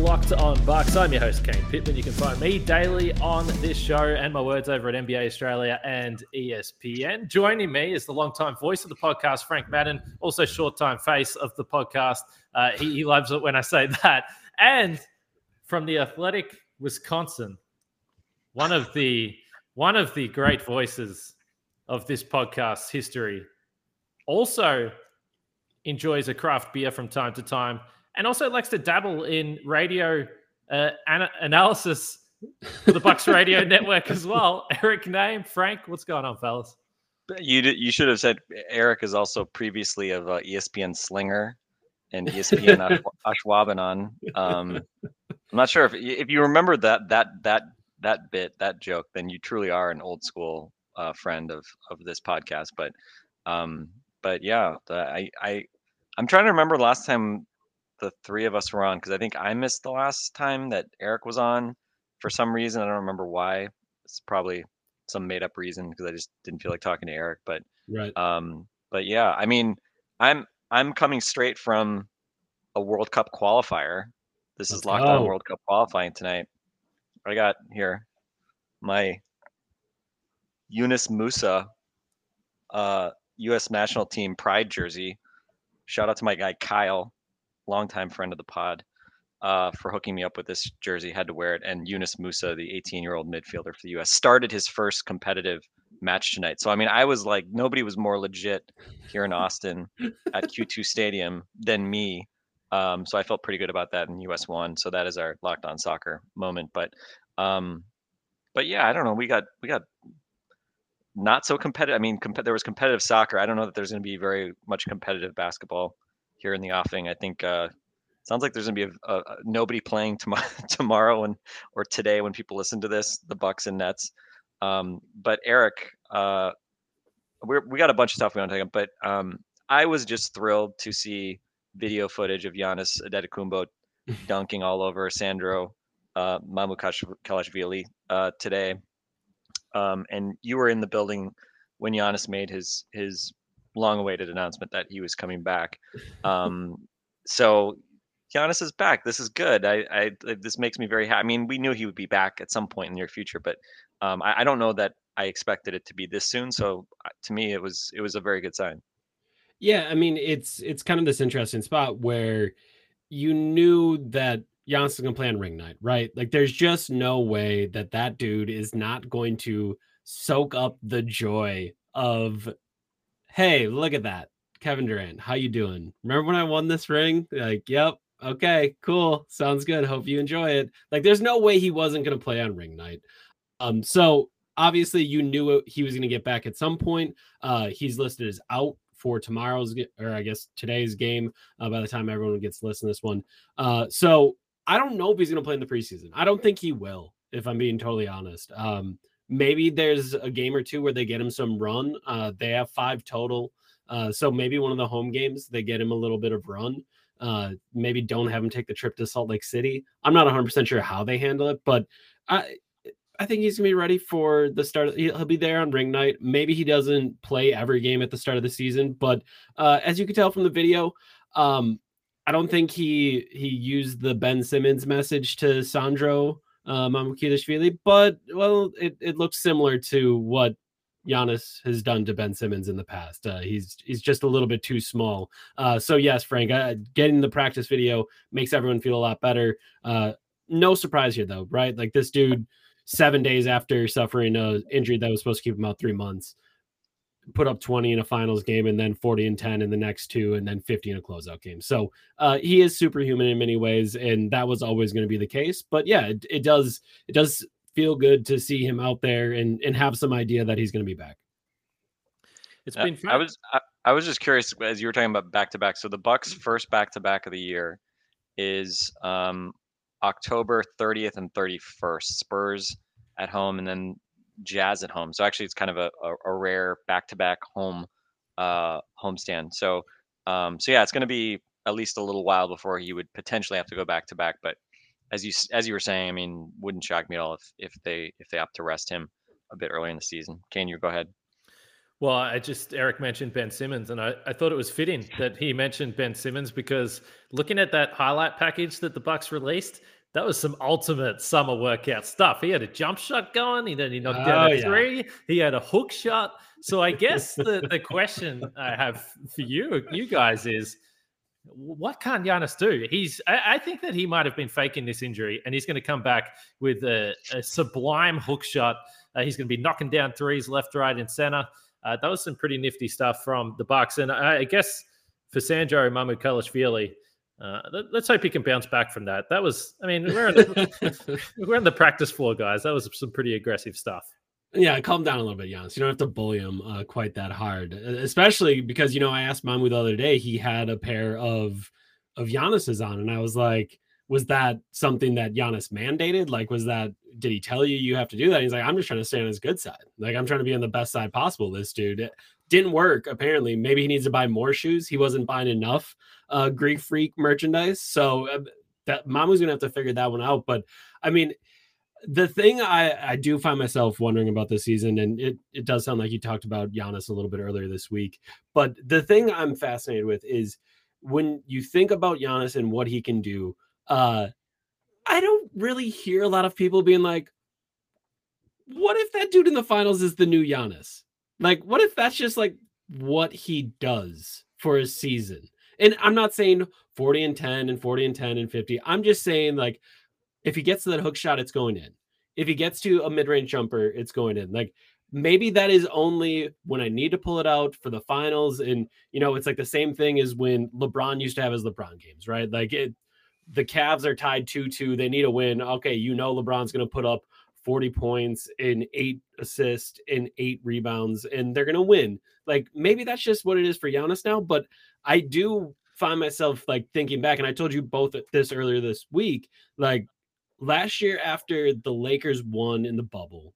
Locked On Bucks. I'm your host, Kane Pitman. You can find me daily on this show and my words over at NBA Australia and ESPN. Joining me is the longtime voice of the podcast, Frank Madden, also short time face of the podcast. Uh, he, he loves it when I say that. And from the Athletic Wisconsin, one of the one of the great voices of this podcast's history, also enjoys a craft beer from time to time and also likes to dabble in radio uh, ana- analysis for the Bucks Radio Network as well. Eric Nehm, Frank, what's going on, fellas? You d- you should have said Eric is also previously of uh, ESPN Slinger and ESPN Ash- Ashwaubenon. Um, I'm not sure if if you remember that that that that bit that joke, then you truly are an old school uh, friend of of this podcast. But um, but yeah, the, I I I'm trying to remember last time the three of us were on because I think I missed the last time that Eric was on for some reason. I don't remember why. It's probably some made up reason because I just didn't feel like talking to Eric. But Right. um, but yeah, I mean, I'm I'm coming straight from a World Cup qualifier. This is locked on. World Cup qualifying tonight. I got here my Yunus Musah uh, U.S. national team pride jersey. Shout out to my guy Kyle, longtime friend of the pod, uh, for hooking me up with this jersey. Had to wear it. And Yunus Musah, the 18-year-old midfielder for the U.S., started his first competitive match tonight. So I mean, I was like, nobody was more legit here in Austin at Q2 Stadium than me. Um, so I felt pretty good about that in US one. So that is our locked on soccer moment. But um, but yeah, I don't know. We got we got not so competitive. I mean, comp- there was competitive soccer. I don't know that there's going to be very much competitive basketball here in the offing. I think uh, sounds like there's going to be a, a, nobody playing tomorrow tomorrow and or today when people listen to this. The Bucks and Nets. Um, but Eric, uh, we're, we got a bunch of stuff we want to take up, but um, I was just thrilled to see video footage of Giannis Adetokounmpo dunking all over Sandro uh, Mamukelashvili uh, today. Um, and you were in the building when Giannis made his his long-awaited announcement that he was coming back. Um, so Giannis is back. This is good. I, I this makes me very happy. I mean, we knew he would be back at some point in the near future, but um, I, I don't know that I expected it to be this soon. So uh, to me, it was it was a very good sign. Yeah, I mean it's it's kind of this interesting spot where you knew that Giannis is going to play on ring night, right? Like there's just no way that that dude is not going to soak up the joy of hey, look at that. Kevin Durant, how you doing? Remember when I won this ring? Like, yep. Okay, cool. Sounds good. Hope you enjoy it. Like there's no way he wasn't going to play on ring night. Um so obviously you knew he was going to get back at some point. Uh he's listed as out for tomorrow's or I guess today's game uh, by the time everyone gets to listen to this one. Uh, so I don't know if he's going to play in the preseason. I don't think he will, if I'm being totally honest. Um, maybe there's a game or two where they get him some run. Uh, they have five total. Uh, so maybe one of the home games they get him a little bit of run. Uh, maybe don't have him take the trip to Salt Lake City. I'm not 100% sure how they handle it, but I, I think he's gonna be ready for the start. Of, he'll be there on ring night. Maybe he doesn't play every game at the start of the season, but uh, as you can tell from the video, um, I don't think he he used the Ben Simmons message to Sandro uh, Mamukelashvili, but well, it, it looks similar to what Giannis has done to Ben Simmons in the past. Uh, he's he's just a little bit too small. Uh, so yes, Frank, uh, getting the practice video makes everyone feel a lot better. Uh, no surprise here though, right? Like this dude seven days after suffering a injury that was supposed to keep him out three months, put up 20 in a finals game and then 40 and 10 in the next two and then 50 in a closeout game. So uh, he is superhuman in many ways, and that was always going to be the case. But yeah, it, it does it does feel good to see him out there and and have some idea that he's going to be back. It's Uh, been I was I, I was just curious as you were talking about back to back. So the Bucks' first back to back of the year is um, October 30th and 31st. Spurs at home and then Jazz at home. So actually, it's kind of a, a, a rare back to back home uh, homestand. So um, so yeah, it's going to be at least a little while before he would potentially have to go back to back. But as you as you were saying, I mean, wouldn't shock me at all if if they if they opt to rest him a bit early in the season. Kane, you go ahead. Well, I just Eric mentioned Ben Simmons, and I, I thought it was fitting that he mentioned Ben Simmons because looking at that highlight package that the Bucks released, that was some ultimate summer workout stuff. He had a jump shot going, he then he knocked down Oh, a yeah. three, he had a hook shot. So I guess the, the question I have for you, you guys, is what can Giannis do? He's I, I think that he might have been faking this injury, and he's going to come back with a, a sublime hook shot. Uh, he's going to be knocking down threes left, right, and center. Uh, that was some pretty nifty stuff from the Bucks, and I, I guess for Sandro Mamukelashvili, uh, let, let's hope he can bounce back from that. That was, I mean, we're on the, we're on the practice floor, guys. That was some pretty aggressive stuff. Yeah, calm down a little bit, Giannis. You don't have to bully him uh, quite that hard, especially because you know I asked Mamu the other day. He had a pair of of Giannis's on, and I was like, "Was that something that Giannis mandated? Like, was that? Did he tell you you have to do that?" He's like, "I'm just trying to stay on his good side. Like, I'm trying to be on the best side possible." This dude didn't work. Apparently, maybe he needs to buy more shoes. He wasn't buying enough uh, Greek Freak merchandise, so uh, that Mamu's gonna have to figure that one out. But I mean the thing I, I do find myself wondering about this season, and it, it does sound like you talked about Giannis a little bit earlier this week, but the thing I'm fascinated with is when you think about Giannis and what he can do, uh, I don't really hear a lot of people being like, what if that dude in the finals is the new Giannis? Like, what if that's just like what he does for a season? And I'm not saying 40 and 10 and 40 and 10 and 50. I'm just saying, like, if he gets to that hook shot, it's going in. If he gets to a mid range jumper, it's going in. Like maybe that is only when I need to pull it out for the finals. And, you know, it's like the same thing as when LeBron used to have his LeBron games, right? Like it, the Cavs are tied 2 2. They need a win. Okay. You know, LeBron's going to put up 40 points and eight assists and eight rebounds, and they're going to win. Like maybe that's just what it is for Giannis now. But I do find myself like thinking back, and I told you both this earlier this week, like, last year after the Lakers won in the bubble,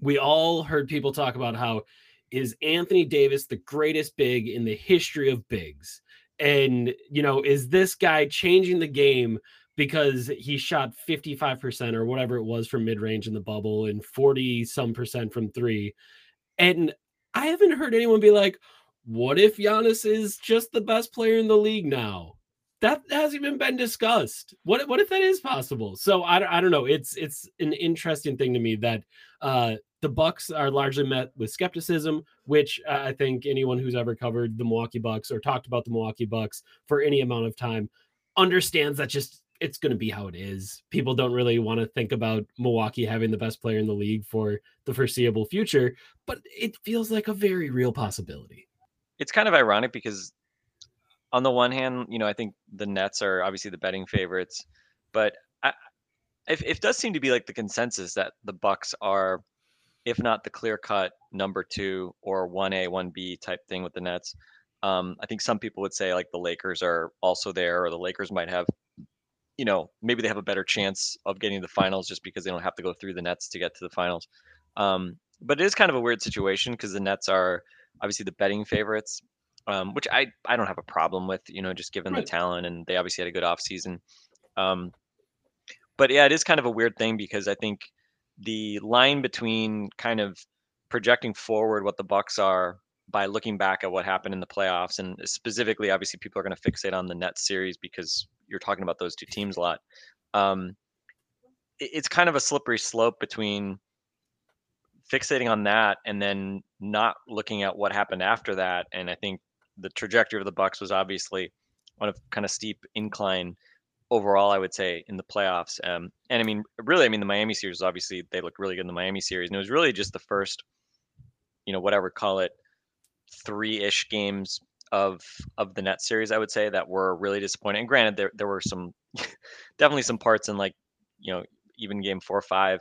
we all heard people talk about how is Anthony Davis the greatest big in the history of bigs? And, you know, is this guy changing the game because he shot 55% or whatever it was from mid range in the bubble and 40 some percent from three? And I haven't heard anyone be like, what if Giannis is just the best player in the league now? that hasn't even been discussed. What what if that is possible? So I, I don't know. It's it's an interesting thing to me that uh, the Bucks are largely met with skepticism, which uh, I think anyone who's ever covered the Milwaukee Bucks or talked about the Milwaukee Bucks for any amount of time understands that just it's going to be how it is. People don't really want to think about Milwaukee having the best player in the league for the foreseeable future, but it feels like a very real possibility. It's kind of ironic because on the one hand, you know, I think the Nets are obviously the betting favorites, but I, if it does seem to be like the consensus that the Bucks are, if not the clear cut number two or one A, one B type thing with the Nets. Um, I think some people would say like the Lakers are also there, or the Lakers might have, you know, maybe they have a better chance of getting to the finals just because they don't have to go through the Nets to get to the finals. Um, but it is kind of a weird situation because the Nets are obviously the betting favorites, um, which I I don't have a problem with, you know, just given Right. the talent and they obviously had a good offseason. Um, but yeah, it is kind of a weird thing because I think the line between kind of projecting forward what the Bucks are by looking back at what happened in the playoffs, and specifically, obviously, people are going to fixate on the Nets series because you're talking about those two teams a lot. Um, it- it's kind of a slippery slope between fixating on that and then not looking at what happened after that. And I think the trajectory of the Bucks was obviously on a kind of steep incline overall. I would say in the playoffs. Um, and I mean, really, I mean, the Miami series obviously they looked really good in the Miami series, and it was really just the first, you know, whatever call it, three-ish games of of the net series. I would say that were really disappointing. And granted, there there were some definitely some parts in like you know even game four or five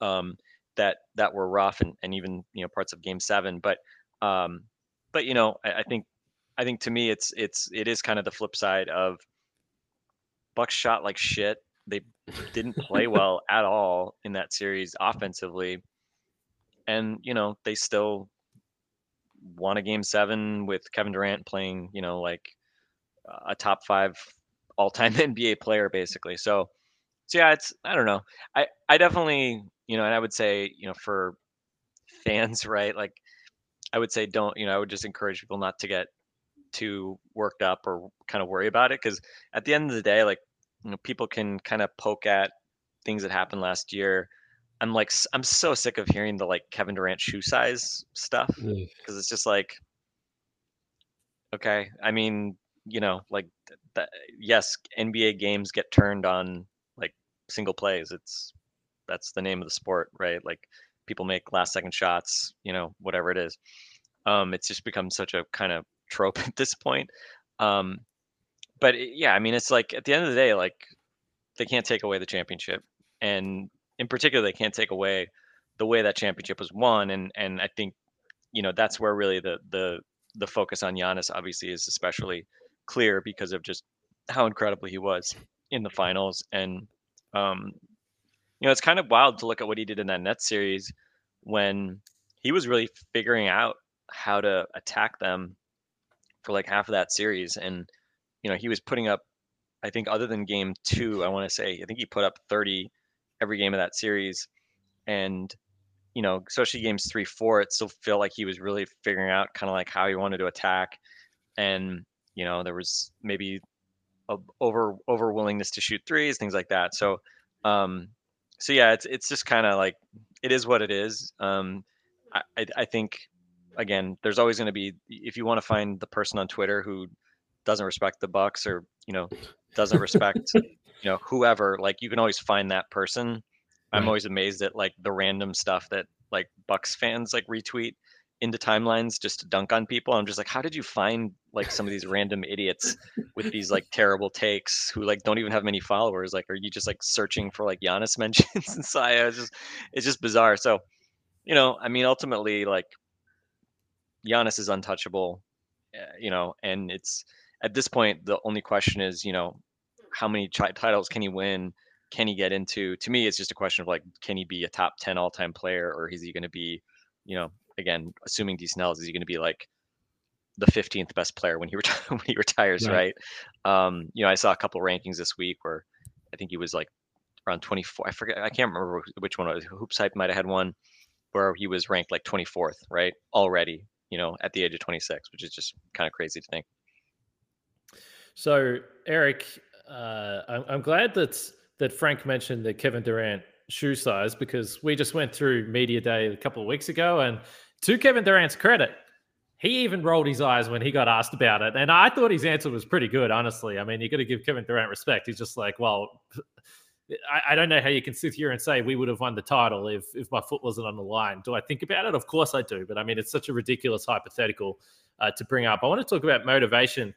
um, that that were rough and, and even you know parts of game seven. But um, but you know I, I think I think to me it's it's it is kind of the flip side of Bucks shot like shit. They didn't play well at all in that series offensively. And, you know, they still won a game seven with Kevin Durant playing, you know, like a top five all time NBA player, basically. So, so yeah, it's, I don't know. I, I definitely, you know, and I would say, you know, for fans, right? Like, I would say don't, you know, I would just encourage people not to get too worked up or kind of worry about it because at the end of the day, like you know, people can kind of poke at things that happened last year. I'm like, I'm so sick of hearing the like Kevin Durant shoe size stuff because it's just like, okay, I mean, you know, like, that, yes, NBA games get turned on like single plays. It's that's the name of the sport, right? Like, people make last second shots, you know, whatever it is. Um, it's just become such a kind of trope at this point. Um, but it, yeah, I mean, it's like at the end of the day, like they can't take away the championship, and in particular, they can't take away the way that championship was won. And and I think you know that's where really the the the focus on Giannis obviously is especially clear because of just how incredible he was in the finals. And um, you know, it's kind of wild to look at what he did in that Nets series when he was really figuring out how to attack them for like half of that series and you know, he was putting up, I think, other than game two, I want to say, I think he put up 30 every game of that series. And, you know, especially games three, four, it still felt like he was really figuring out kind of like how he wanted to attack. And, you know, there was maybe a over over willingness to shoot threes, things like that. So, um, so yeah, it's it's just kind of like it is what it is. Um, I I think again, there's always going to be if you want to find the person on Twitter who doesn't respect the Bucks or you know doesn't respect you know whoever, like you can always find that person. I'm always amazed at like the random stuff that like Bucks fans like retweet into timelines just to dunk on people. I'm just like, how did you find like some of these random idiots with these like terrible takes who like don't even have many followers? Like, are you just like searching for like Giannis mentions and Saya? It's just it's just bizarre. So, you know, I mean, ultimately, like Giannis is untouchable, uh, you know, and it's at this point, the only question is, you know, how many ch- titles can he win? Can he get into? To me, it's just a question of like, can he be a top ten all time player, or is he going to be, you know, again, assuming health, is he going to be like the 15th best player when he reti- when he retires, right? right? Um, you know, I saw a couple rankings this week where I think he was like around 24. I forget, I can't remember which one it was. Hoops Hype might have had one where he was ranked like 24th, right? Already, you know, at the age of 26, which is just kind of crazy to think. So, Eric, uh, I'm, I'm glad that that Frank mentioned the Kevin Durant shoe size because we just went through media day a couple of weeks ago, and to Kevin Durant's credit, he even rolled his eyes when he got asked about it, and I thought his answer was pretty good. Honestly, I mean, you got to give Kevin Durant respect. He's just like, well. I, don't know how you can sit here and say we would have won the title if if my foot wasn't on the line. Do I think about it? Of course I do, but I mean it's such a ridiculous hypothetical uh, to bring up. I want to talk about motivation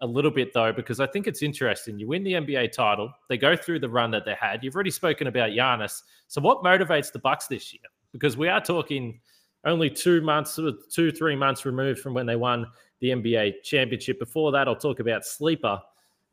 a little bit though, because I think it's interesting. You win the NBA title, they go through the run that they had. You've already spoken about Giannis. So what motivates the Bucks this year? Because we are talking only two months, two, three months removed from when they won the NBA championship. Before that, I'll talk about Sleeper.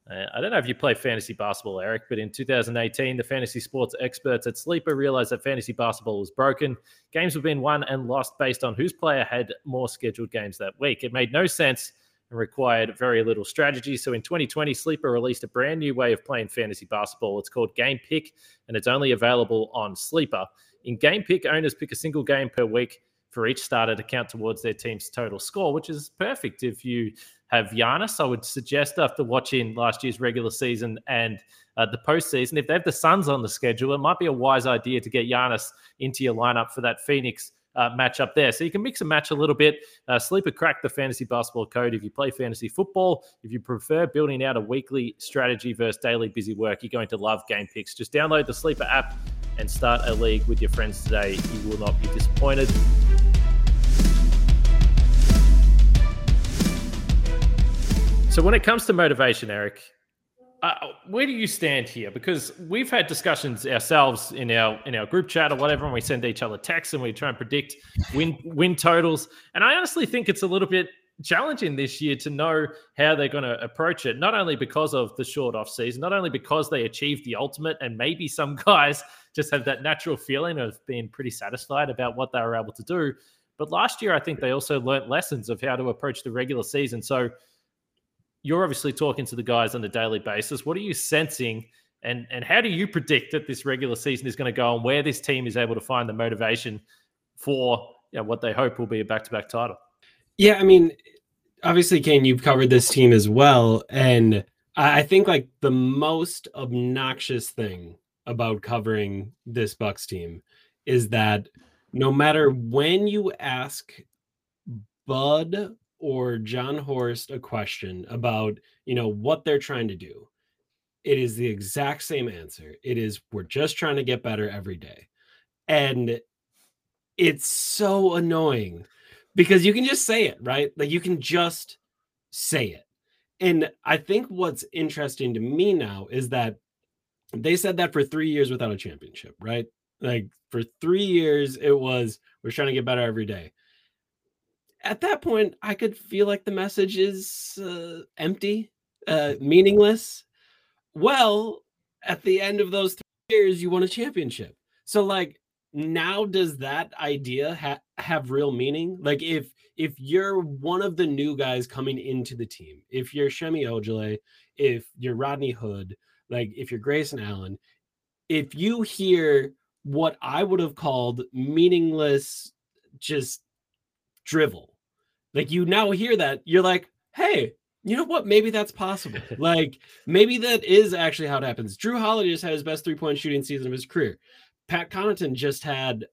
Uh, I don't know if you play fantasy basketball, Eric, but in 2018, the fantasy sports experts at Sleeper realized that fantasy basketball was broken. Games were being won and lost based on whose player had more scheduled games that week. It made no sense and required very little strategy. So in 2020, Sleeper released a brand new way of playing fantasy basketball. It's called Game Pick, and it's only available on Sleeper. In Game Pick, owners pick a single game per week for each starter to count towards their team's total score, which is perfect if you have Giannis. I would suggest after watching last year's regular season and uh, the postseason, if they have the Suns on the schedule, it might be a wise idea to get Giannis into your lineup for that Phoenix uh, match up there. So you can mix and match a little bit. Uh, Sleeper crack the fantasy basketball code if you play fantasy football. If you prefer building out a weekly strategy versus daily busy work, you're going to love Game Picks. Just download the Sleeper app and start a league with your friends today. You will not be disappointed. So when it comes to motivation, Eric, uh, where do you stand here? Because we've had discussions ourselves in our in our group chat or whatever, and we send each other texts and we try and predict win win totals. And I honestly think it's a little bit challenging this year to know how they're going to approach it. Not only because of the short off season, not only because they achieved the ultimate, and maybe some guys just have that natural feeling of being pretty satisfied about what they were able to do. But last year, I think they also learnt lessons of how to approach the regular season. So you're obviously talking to the guys on a daily basis. What are you sensing? And, and how do you predict that this regular season is going to go and where this team is able to find the motivation for you know, what they hope will be a back to back title? Yeah, I mean, obviously, Kane, you've covered this team as well. And I think like the most obnoxious thing about covering this Bucks team is that no matter when you ask Bud or Jon Horst a question about, you know, what they're trying to do, it is the exact same answer. It is we're just trying to get better every day. And it's so annoying because you can just say it, right? Like you can just say it. And I think what's interesting to me now is that they said that for three years without a championship, right? Like for three years, it was we're trying to get better every day. At that point, I could feel like the message is uh, empty, uh, meaningless. Well, at the end of those three years, you won a championship. So, like, now does that idea ha- have real meaning? Like, if if you're one of the new guys coming into the team, if you're Semi Ojeleye, if you're Rodney Hood, like if you're Grayson Allen, if you hear what I would have called meaningless, just drivel, like you now hear that, you're like, hey, you know what? Maybe that's possible. like maybe that is actually how it happens. Jrue Holiday just had his best three point shooting season of his career. Pat Connaughton just had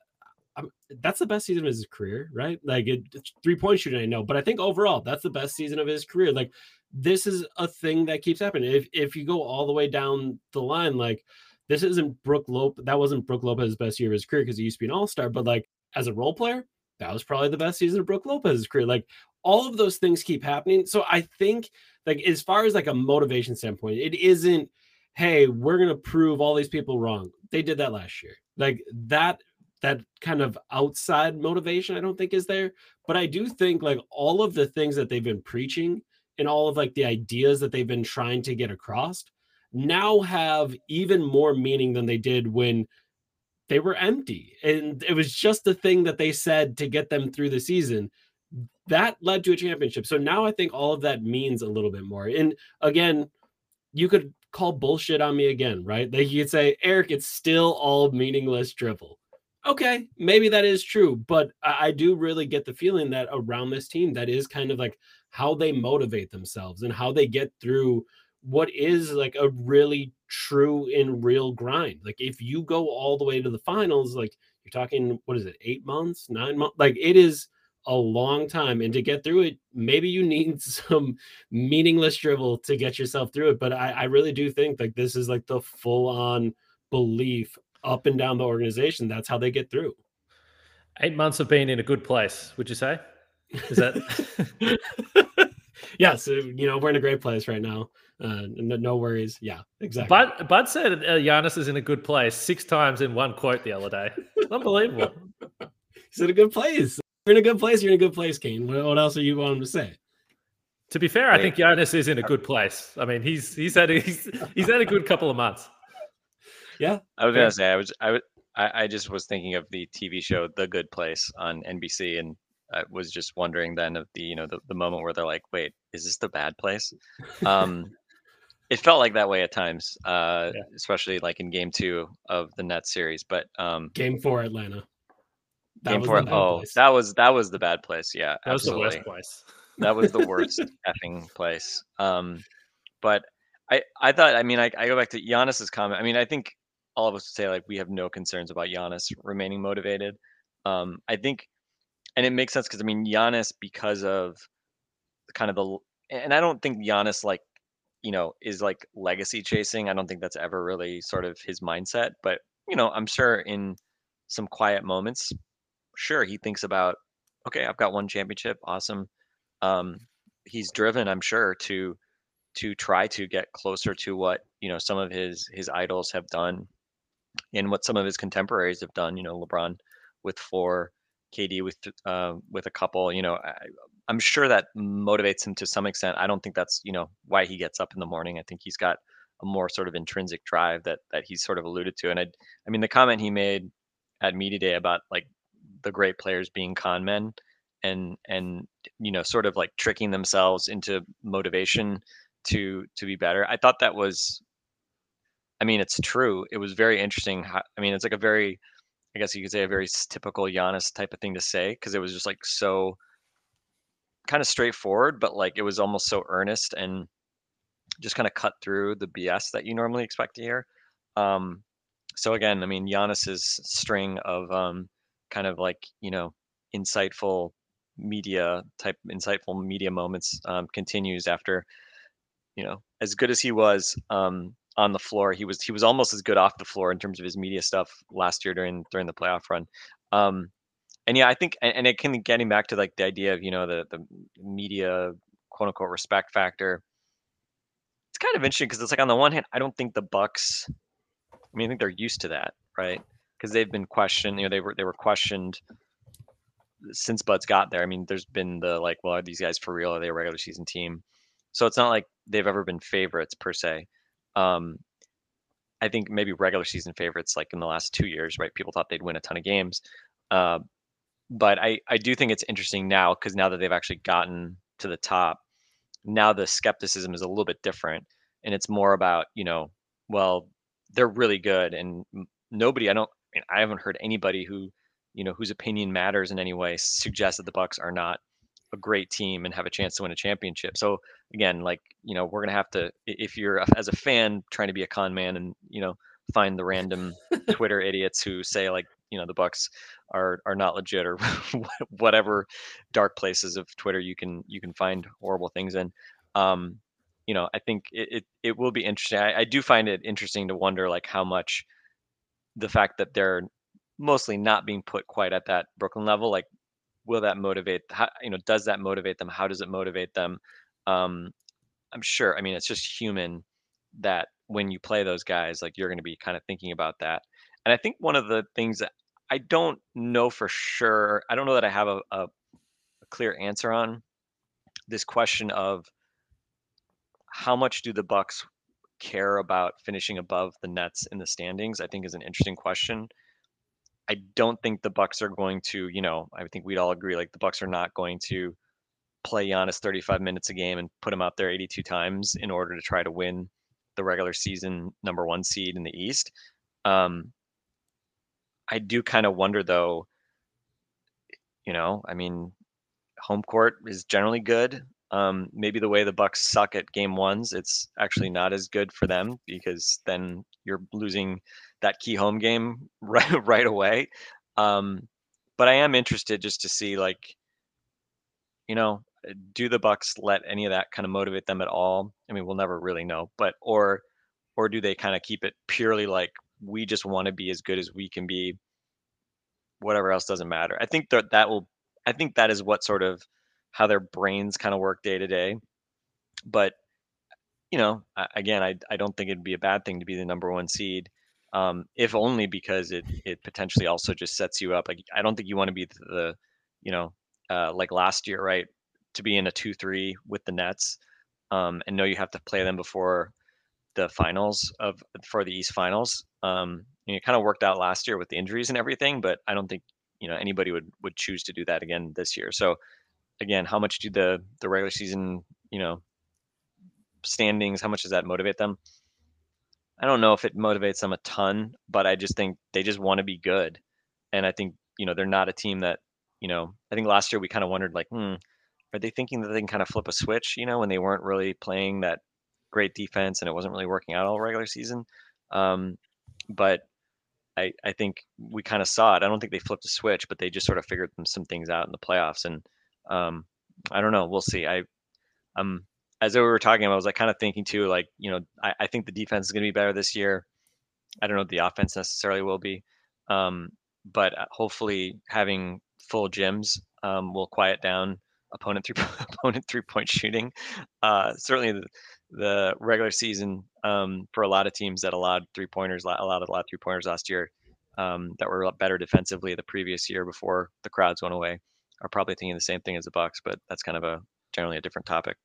um, that's the best season of his career, right? Like it, three point shooting, I know, but I think overall that's the best season of his career. Like this is a thing that keeps happening. If if you go all the way down the line, like this isn't Brook Lopez. That wasn't Brook Lopez's best year of his career because he used to be an all star. But like as a role player, that was probably the best season of Brook Lopez's career. Like all of those things keep happening. So I think like as far as like a motivation standpoint, it isn't. Hey, we're gonna prove all these people wrong. They did that last year. Like that that kind of outside motivation i don't think is there but i do think like all of the things that they've been preaching and all of like the ideas that they've been trying to get across now have even more meaning than they did when they were empty and it was just the thing that they said to get them through the season. That led to a championship. So now i think all of that means a little bit more. And again you could call bullshit on me again right? Like you could say eric it's still all meaningless dribble. okay, maybe that is true, but I, I, do really get the feeling that around this team, that is kind of like how they motivate themselves and how they get through what is like a really true and real grind. Like if you go all the way to the finals, like you're talking, what is it, eight months, nine months? Like it is a long time. And to get through it, maybe you need some meaningless drivel to get yourself through it. But I, I really do think like this is like the full on belief up and down the organization. That's how they get through. Eight months of being in a good place, would you say? Is that? yeah, so you know we're in a great place right now. Uh, no, no worries. Yeah, exactly. Bud, Bud said uh, Giannis is in a good place six times in one quote the other day. Unbelievable. He's in a good place. You're in a good place. You're in a good place, Kane. What, what else are you wanting to say? To be fair, I think Giannis is in a good place. I mean, he's he's had a, he's he's had a good couple of months. Yeah. I was gonna say I was I was I, I just was thinking of the TV show The Good Place on NBC and I was just wondering then of the you know the, the moment where they're like, wait, is this the bad place? Um it felt like that way at times, uh, yeah. especially like in game two of the Nets series. But um game four Atlanta. That game four, oh, place. that was that was the bad place. Yeah, that absolutely. was the worst place. that was the worst effing place. Um, but I I thought I mean I, I go back to Giannis's comment. I mean I think all of us say like we have no concerns about Giannis remaining motivated. Um, I think, and it makes sense because I mean Giannis because of kind of the, and I don't think Giannis like, you know, is like legacy chasing. I don't think that's ever really sort of his mindset. But you know, I'm sure in some quiet moments, sure he thinks about, okay, I've got one championship, awesome. Um, he's driven, I'm sure, to to try to get closer to what you know some of his his idols have done and what some of his contemporaries have done. You know, LeBron with four, KD with uh, with a couple. You know, I, I'm sure that motivates him to some extent. I don't think that's you know why he gets up in the morning. I think he's got a more sort of intrinsic drive that that he's sort of alluded to. And I, I mean, the comment he made at media day about like the great players being con men and and you know sort of like tricking themselves into motivation to to be better. I thought that was I mean, it's true. It was very interesting. I mean, it's like a very, I guess you could say, a very typical Giannis type of thing to say because it was just like so kind of straightforward, but like it was almost so earnest and just kind of cut through the BS that you normally expect to hear. Um, so again, I mean, Giannis's string of um, kind of like you know insightful media type insightful media moments um, continues after you know as good as he was um, on the floor, he was he was almost as good off the floor in terms of his media stuff last year during during the playoff run. Um, and yeah, I think and, and it can getting back to like the idea of you know the the media quote unquote respect factor. It's kind of interesting because it's like on the one hand, I don't think the Bucks. I mean, I think they're used to that, right? Because they've been questioned. You know, they were they were questioned since Bud's got there. I mean, there's been the like, well, are these guys for real? Are they a regular season team? So it's not like they've ever been favorites per se. Um, I think maybe regular season favorites like in the last two years, right? People thought they'd win a ton of games. Uh, but I, I do think it's interesting now because now that they've actually gotten to the top, now the skepticism is a little bit different. And it's more about, you know, well, they're really good. And nobody, I don't, I, mean, I haven't heard anybody who, you know, whose opinion matters in any way suggest that the Bucks are not a great team and have a chance to win a championship. So again, like you know, we're gonna have to if you're as a fan trying to be a con man and you know find the random Twitter idiots who say like you know the Bucks are are not legit or whatever dark places of Twitter you can you can find horrible things in. Um, you know, I think it, it, it will be interesting. I, I do find it interesting to wonder like how much the fact that they're mostly not being put quite at that Brooklyn level, like will that motivate how you know does that motivate them? How does it motivate them? Um i'm sure i mean it's just human that when you play those guys like you're going to be kind of thinking about that. And i think one of the things that i don't know for sure i don't know that i have a, a, a clear answer on this question of how much do the bucks care about finishing above the nets in the standings i think is an interesting question I don't think the Bucks are going to, you know, I think we'd all agree like the Bucks are not going to play Giannis 35 minutes a game and put him out there 82 times in order to try to win the regular season number one seed in the East. Um, I do kind of wonder though, you know, I mean, home court is generally good. Um, maybe the way the Bucks suck at game ones, it's actually not as good for them because then you're losing that key home game right right away. Um, but I am interested just to see like, you know, do the Bucks let any of that kind of motivate them at all? I mean, we'll never really know, but or or do they kind of keep it purely like we just want to be as good as we can be? Whatever else doesn't matter. I think that that will. I think that is what sort of how their brains kind of work day to day. But you know, again, I I don't think it'd be a bad thing to be the number one seed um, if only because it it potentially also just sets you up. Like I don't think you want to be the, you know uh, like last year, right? To be in a two three with the Nets um, and know you have to play them before the finals of for the East Finals. Um, know, it kind of worked out last year with the injuries and everything, but I don't think you know anybody would would choose to do that again this year. So again, how much do the the regular season you know standings? How much does that motivate them? I don't know if it motivates them a ton, but I just think they just want to be good. And I think, you know, they're not a team that, you know, I think last year we kind of wondered like, hmm, are they thinking that they can kind of flip a switch, you know, when they weren't really playing that great defense and it wasn't really working out all regular season. Um, but I, I think we kind of saw it. I don't think they flipped a switch, but they just sort of figured some things out in the playoffs. And um, I don't know. We'll see. I, I'm as we were talking, I was like kind of thinking too, like you know, I, I think the defense is going to be better this year. I don't know if the offense necessarily will be, um, but uh, hopefully having full gyms um, will quiet down opponent three opponent three point shooting. Uh, certainly, the, the regular season um, for a lot of teams that allowed three pointers, allowed a lot of three pointers last year um, that were a lot better defensively the previous year before the crowds went away are probably thinking the same thing as the Bucks, but that's kind of a generally a different topic.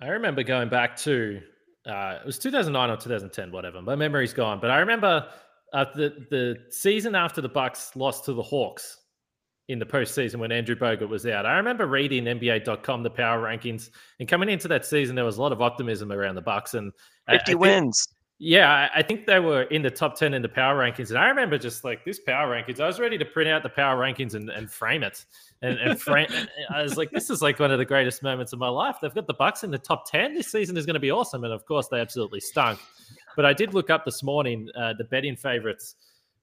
I remember going back to uh, it was 2009 or 2010, whatever. My memory's gone, but I remember uh, the the season after the Bucks lost to the Hawks in the postseason when Andrew Bogut was out. I remember reading NBA.com the power rankings, and coming into that season, there was a lot of optimism around the Bucks and 50 I, I wins. yeah, I think they were in the top 10 in the power rankings. And I remember just like this power rankings, I was ready to print out the power rankings and, and frame it. And, and frame, I was like, this is like one of the greatest moments of my life. They've got the Bucks in the top 10. This season is going to be awesome. And of course, they absolutely stunk. But I did look up this morning uh, the betting favorites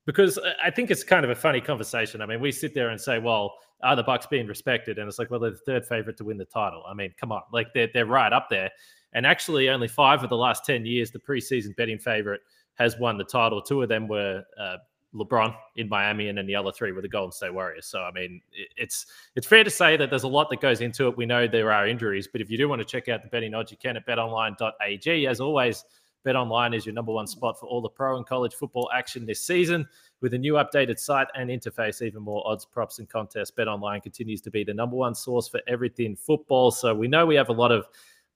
because I think it's kind of a funny conversation. I mean, we sit there and say, well, are the Bucks being respected? And it's like, well, they're the third favorite to win the title. I mean, come on, like they're they're right up there. And actually, only five of the last ten years, the preseason betting favorite has won the title. Two of them were uh, LeBron in Miami, and then the other three were the Golden State Warriors. So, I mean, it's it's fair to say that there's a lot that goes into it. We know there are injuries, but if you do want to check out the betting odds, you can at betonline.ag. As always, BetOnline is your number one spot for all the pro and college football action this season. With a new updated site and interface, even more odds, props, and contests, BetOnline continues to be the number one source for everything football. So we know we have a lot of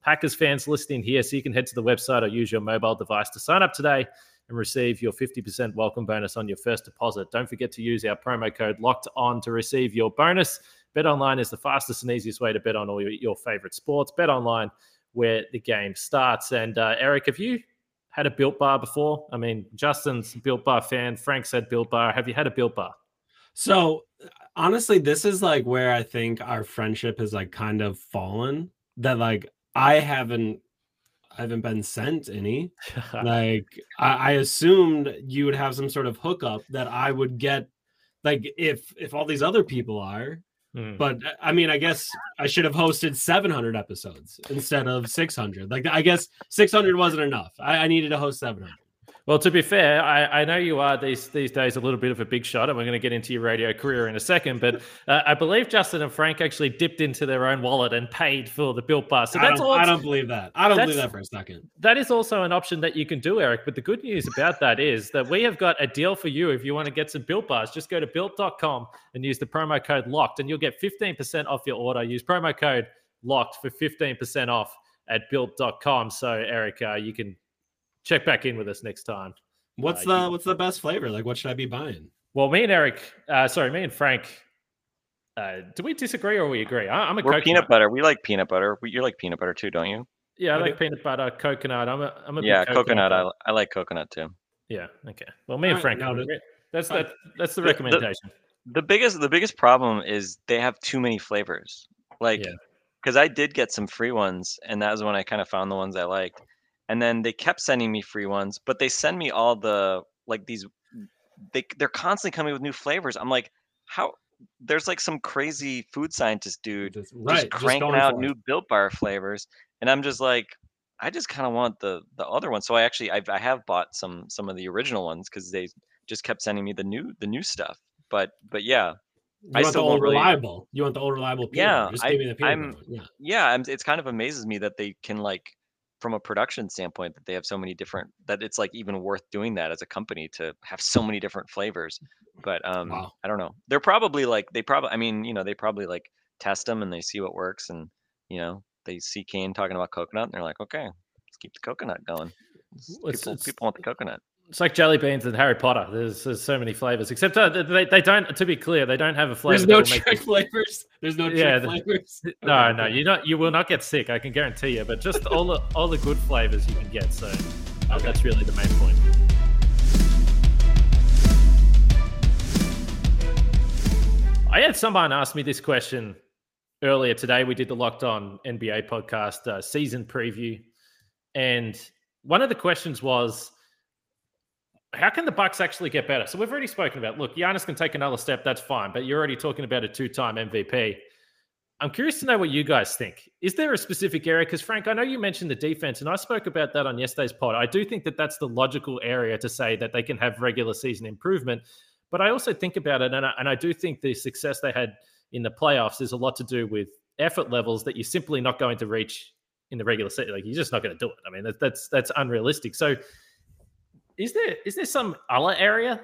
Packers fans listening here, so you can head to the website or use your mobile device to sign up today and receive your 50% welcome bonus on your first deposit. Don't forget to use our promo code locked on to receive your bonus. Bet online is the fastest and easiest way to bet on all your, your favorite sports. Bet online where the game starts. And uh, Eric, have you had a built bar before? I mean, Justin's built bar fan. Frank said built bar. Have you had a built bar? So honestly, this is like where I think our friendship has like kind of fallen. That like I haven't I haven't been sent any. like I, I assumed you would have some sort of hookup that I would get like if if all these other people are Mm. But uh, I mean, I guess I should have hosted 700 episodes instead of 600. Like, I guess 600 wasn't enough. I, I needed to host 700. Well, to be fair, I, I, know you are these these days a little bit of a big shot, and we're going to get into your radio career in a second. But uh, I believe Justin and Frank actually dipped into their own wallet and paid for the built bar. So that's I all. I don't believe that. I don't believe that for a second. That is also an option that you can do, Eric. But the good news about that is that we have got a deal for you if you want to get some built bars. Just go to built.com and use the promo code locked, and you'll get 15% off your order. Use promo code locked for 15% off at built.com. So, Eric, uh, you can check back in with us next time. What's uh, the what's the best flavor? Like, what should I be buying? Well, me and Eric, uh, sorry, me and Frank, uh, do we disagree or we agree? I, am a We're coconut. peanut butter. We like peanut butter. We, you like peanut butter too, don't you? Yeah, I, I like do. peanut butter, coconut. I'm a, I'm a yeah, coconut. I, I like coconut too. Yeah. Okay. Well, me and Frank, right, that's that. That's the recommendation. The, the, biggest the biggest problem is they have too many flavors. Like, because yeah. I did get some free ones, and that was when I kind of found the ones I liked and then they kept sending me free ones but they send me all the like these mm, they they're constantly coming with new flavors i'm like how there's like some crazy food scientist dude just, right, just cranking just out new built bar flavors and i'm just like i just kind of want the the other one so i actually I've, i have bought some some of the original ones because they just kept sending me the new the new stuff but but yeah you I want the old really... reliable. You want the old reliable. Yeah, I, am yeah, yeah. I'm, it's kind of amazes me that they can like from a production standpoint that they have so many different that it's like even worth doing that as a company to have so many different flavors but um wow. i don't know. They're probably like they probably i mean you know they probably like test them and they see what works and you know they see kane talking about coconut and they're like okay let's keep the coconut going. People, it's, people want the coconut it's like jelly beans and Harry Potter. There's, there's so many flavors, except uh, they, they don't. To be clear, they don't have a flavor. There's no trick flavors. There's no yeah, flavors. No, no, you not. You will not get sick. I can guarantee you. But just all the all the good flavors you can get. So uh, okay. that's really the main point. I had someone ask me this question earlier today. We did the Locked On NBA podcast uh, season preview, and one of the questions was how can the Bucks actually get better? So we've already spoken about. Look, Giannis can take another step. That's fine, but you're already talking about a two-time MVP. I'm curious to know what you guys think. Is there a specific area? Because Frank, I know you mentioned the defense, and I spoke about that on yesterday's pod. I do think that that's the logical area to say that they can have regular season improvement. But I also think about it, and I, and I do think the success they had in the playoffs is a lot to do with effort levels that you're simply not going to reach in the regular season. Like, you're just not going to do it. I mean, that, that's that's unrealistic. So, is there is there some other area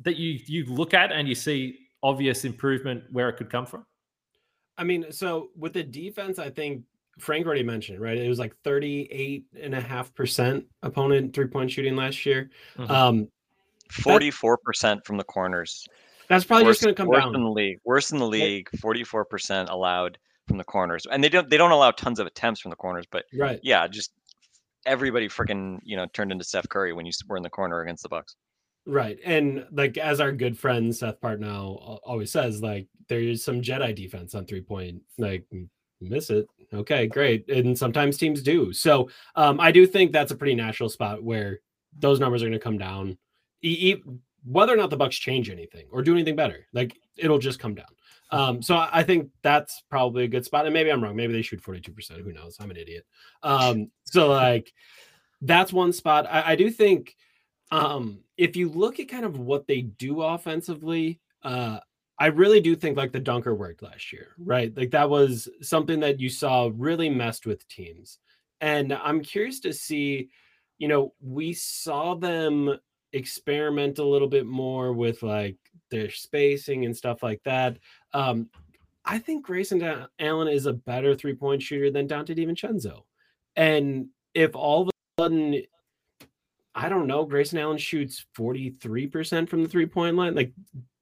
that you you look at and you see obvious improvement where it could come from? I mean, so with the defense, I think Frank already mentioned, right? It was like 38 and a half percent opponent three point shooting last year. Mhm. Um, 44% from the corners. that's probably worse, just going to come worse down. in the league. Worse in the league. 44% allowed from the corners. And they don't they don't allow tons of attempts from the corners, but Right. yeah, just everybody freaking, you know, turned into Steph Curry when you were in the corner against the Bucks. Right. And like as our good friend Seth Partnow al- always says, like there is some Jedi defense on three point. Like miss it. Okay, great. And sometimes teams do. So um I do think that's a pretty natural spot where those numbers are going to come down. E- e- whether or not the Bucks change anything or do anything better, like it'll just come down. Um, so I think that's probably a good spot. And maybe I'm wrong. Maybe they shoot 42%. Who knows? I'm an idiot. Um, so like that's one spot. I, I do think um if you look at kind of what they do offensively uh i really do think like the dunker worked last year right like that was something that you saw really messed with teams and i'm curious to see you know we saw them experiment a little bit more with like their spacing and stuff like that um i think grayson allen is a better three-point shooter than dante DiVincenzo. and if all of a sudden I don't know. Grayson Allen shoots 43% from the three point line. Like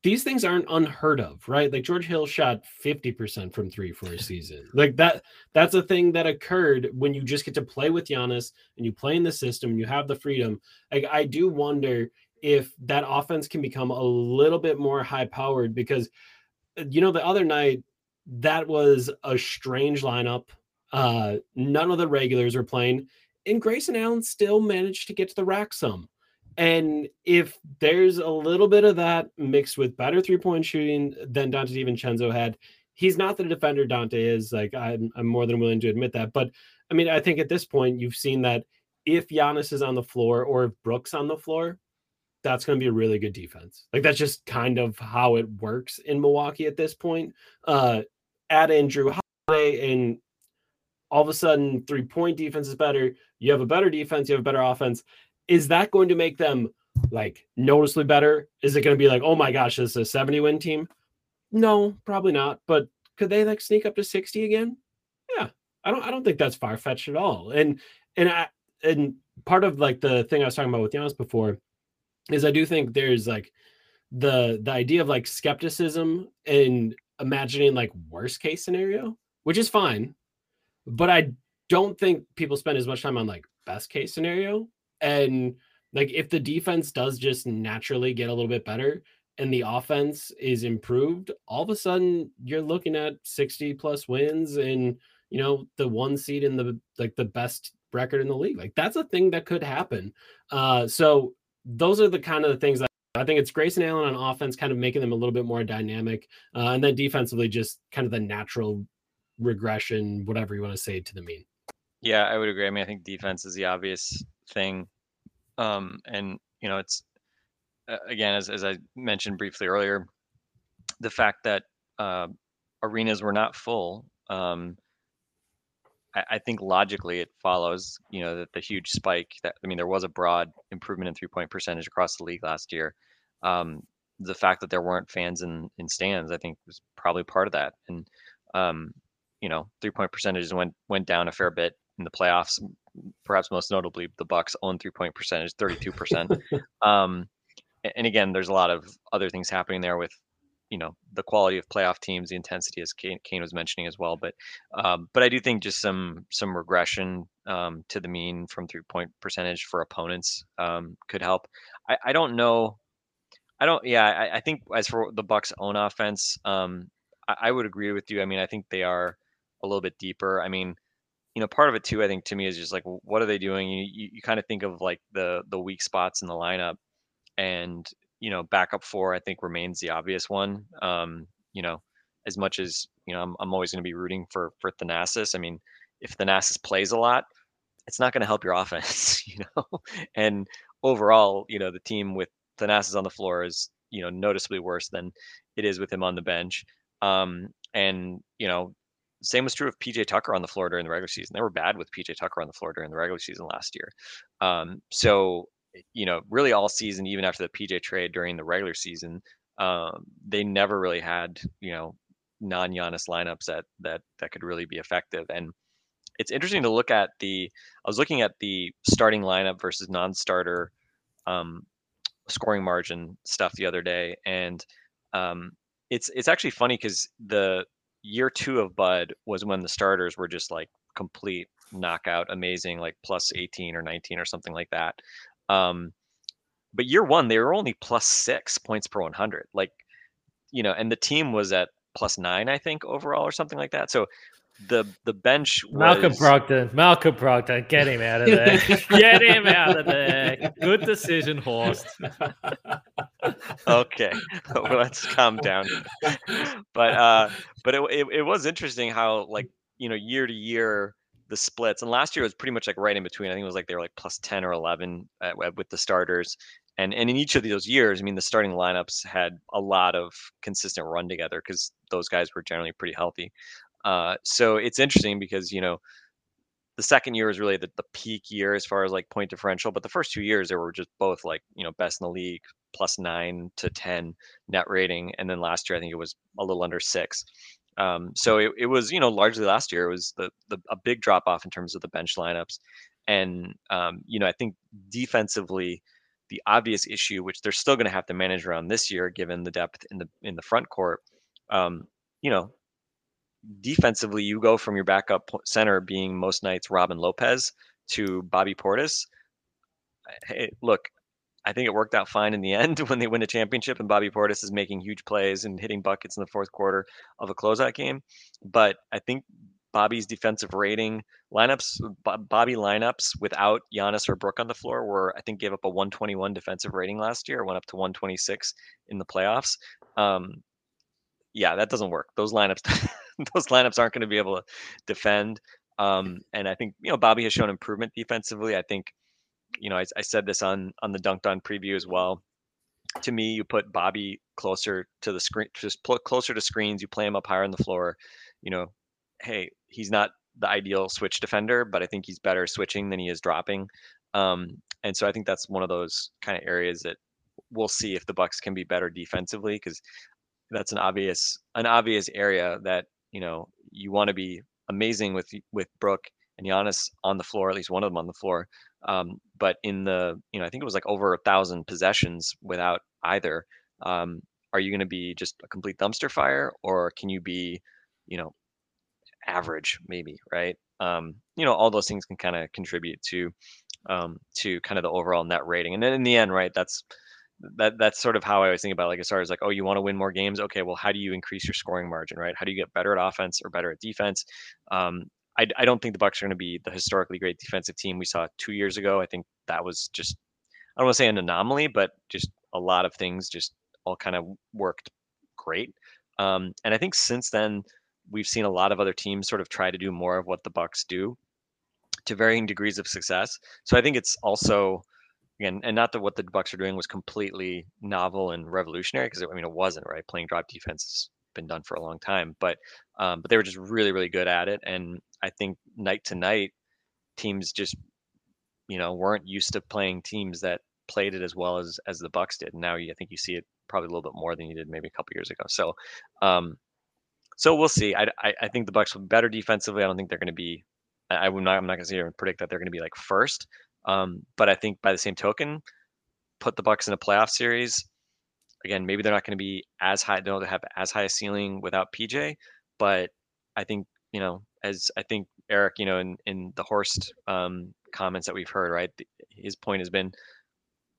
these things aren't unheard of, right? Like George Hill shot 50% from three for a season. Like that, that's a thing that occurred when you just get to play with Giannis and you play in the system and you have the freedom. Like I do wonder if that offense can become a little bit more high powered because you know the other night that was a strange lineup. Uh none of the regulars were playing and Grayson Allen still managed to get to the rack some. And if there's a little bit of that mixed with better three point shooting than Dante DiVincenzo had, he's not the defender Dante is. Like I'm, I'm more than willing to admit that. But I mean, I think at this point you've seen that if Giannis is on the floor or if Brooks on the floor, that's going to be a really good defense. Like that's just kind of how it works in Milwaukee at this point. Uh, add in Jrue Holiday and all of a sudden three point defense is better. You have a better defense, you have a better offense. Is that going to make them like noticeably better? Is it going to be like, oh my gosh, this is a 70 win team? No, probably not. But could they like sneak up to 60 again? Yeah. I don't I don't think that's far fetched at all. And and I and part of like the thing I was talking about with Giannis before is I do think there's like the the idea of like skepticism and imagining like worst case scenario, which is fine but I don't think people spend as much time on like best case scenario. And like if the defense does just naturally get a little bit better and the offense is improved, all of a sudden you're looking at 60 plus wins and you know the one seed in the like the best record in the league. Like that's a thing that could happen. Uh so those are the kind of the things that I think it's Grayson Allen on offense, kind of making them a little bit more dynamic, uh, and then defensively, just kind of the natural regression, whatever you want to say, to the mean. Yeah, I would agree. I mean, I think defense is the obvious thing. Um, and you know, it's uh, again, as as I mentioned briefly earlier, the fact that uh, arenas were not full. Um, I, I think logically it follows, you know, that the huge spike that I mean, there was a broad improvement in three point percentage across the league last year. Um, the fact that there weren't fans in in stands, I think, was probably part of that. And um, you know, three point percentages went went down a fair bit in the playoffs. Perhaps most notably, the Bucks' own three point percentage, thirty two percent. Um, and again, there's a lot of other things happening there with, you know, the quality of playoff teams, the intensity, as Kane, Kane was mentioning as well. But, um, but I do think just some some regression um, to the mean from three point percentage for opponents um, could help. I, I don't know. I don't. Yeah, I, I think as for the Bucks' own offense, um, I, I would agree with you. I mean, I think they are a little bit deeper. I mean, you know, part of it too, I think to me is just like, what are they doing? You you, you kind of think of like the the weak spots in the lineup, and you know, backup four I think remains the obvious one. Um, you know, as much as you know, I'm I'm always going to be rooting for for Thanasis. I mean, if Thanasis plays a lot, it's not going to help your offense, you know. and overall, you know, the team with Thanasis on the floor is you know noticeably worse than it is with him on the bench. Um, and you know, same was true of PJ Tucker on the floor during the regular season. They were bad with PJ Tucker on the floor during the regular season last year. Um, so, you know, really all season, even after the PJ trade during the regular season, um, they never really had, you know, non Giannis lineups that that that could really be effective. And it's interesting to look at the. I was looking at the starting lineup versus non-starter um, scoring margin stuff the other day, and um, it's it's actually funny because the year two of Bud was when the starters were just like complete knockout, amazing, like plus 18 or 19 or something like that. Um, but year one, they were only plus six points per 100. Like, you know, and the team was at plus nine, I think, overall or something like that. So the the bench was... Malcolm Brogdon. Malcolm Brogdon, get him out of there. get him out of there. Good decision, Horst. okay, let's calm down. But uh, but it, it it was interesting how like you know year to year the splits and last year was pretty much like right in between. I think it was like they were like plus ten or eleven at, with the starters. And, and in each of those years, I mean, the starting lineups had a lot of consistent run together because those guys were generally pretty healthy. Uh, so it's interesting because you know the second year was really the, the peak year as far as like point differential, but the first two years they were just both like you know best in the league, plus nine to ten net rating, and then last year I think it was a little under six. Um, so it, it was you know largely last year it was the, the a big drop off in terms of the bench lineups, and um, you know I think defensively the obvious issue which they're still going to have to manage around this year given the depth in the in the front court. Um, you know defensively, you go from your backup center being most nights Robin Lopez to Bobby Portis. Hey, look, I think it worked out fine in the end when they win a championship and Bobby Portis is making huge plays and hitting buckets in the fourth quarter of a closeout game. But I think Bobby's defensive rating lineups, Bobby lineups without Giannis or Brook on the floor were, I think, gave up a 121 defensive rating last year, went up to 126 in the playoffs. Um, yeah, that doesn't work. Those lineups those lineups aren't going to be able to defend. Um, and I think you know Bobby has shown improvement defensively. I think you know I, I said this on on the Dunked On preview as well. To me, you put Bobby closer to the screen, just put closer to screens. You play him up higher on the floor. You know, hey, he's not the ideal switch defender, but I think he's better switching than he is dropping. Um, and so I think that's one of those kind of areas that we'll see if the Bucks can be better defensively because that's an obvious an obvious area that you know, you want to be amazing with with Brook and Giannis on the floor, at least one of them on the floor. Um, but in the, you know, I think it was like over a thousand possessions without either. Um, are you going to be just a complete dumpster fire, or can you be, you know, average maybe, right? Um, you know, all those things can kind of contribute to um, to kind of the overall net rating. And then in the end, right, that's that that's sort of how I always think about it, like as far as like, oh, you want to win more games. Okay, well, how do you increase your scoring margin, right? How do you get better at offense or better at defense? Um, I, I don't think the Bucks are going to be the historically great defensive team we saw two years ago. I think that was just I don't want to say an anomaly, but just a lot of things just all kind of worked great. Um, and I think since then we've seen a lot of other teams sort of try to do more of what the Bucks do to varying degrees of success. So I think it's also again, and not that what the Bucks are doing was completely novel and revolutionary, because I mean it wasn't right. Playing drop defense has been done for a long time, but um, but they were just really really good at it, and I think night to night teams just you know weren't used to playing teams that played it as well as as the Bucks did. And now I think you see it probably a little bit more than you did maybe a couple years ago. So um, so we'll see. I, I, I think the Bucks will be better defensively. I don't think they're going to be. I, I'm not. I'm not going to here and predict that they're going to be like first. Um, but I think by the same token, put the Bucks in a playoff series. Again, maybe they're not going to be as high. Don't have as high a ceiling without PJ, but I think you know, as I think Eric, you know, in in the Horst um, comments that we've heard, right? His point has been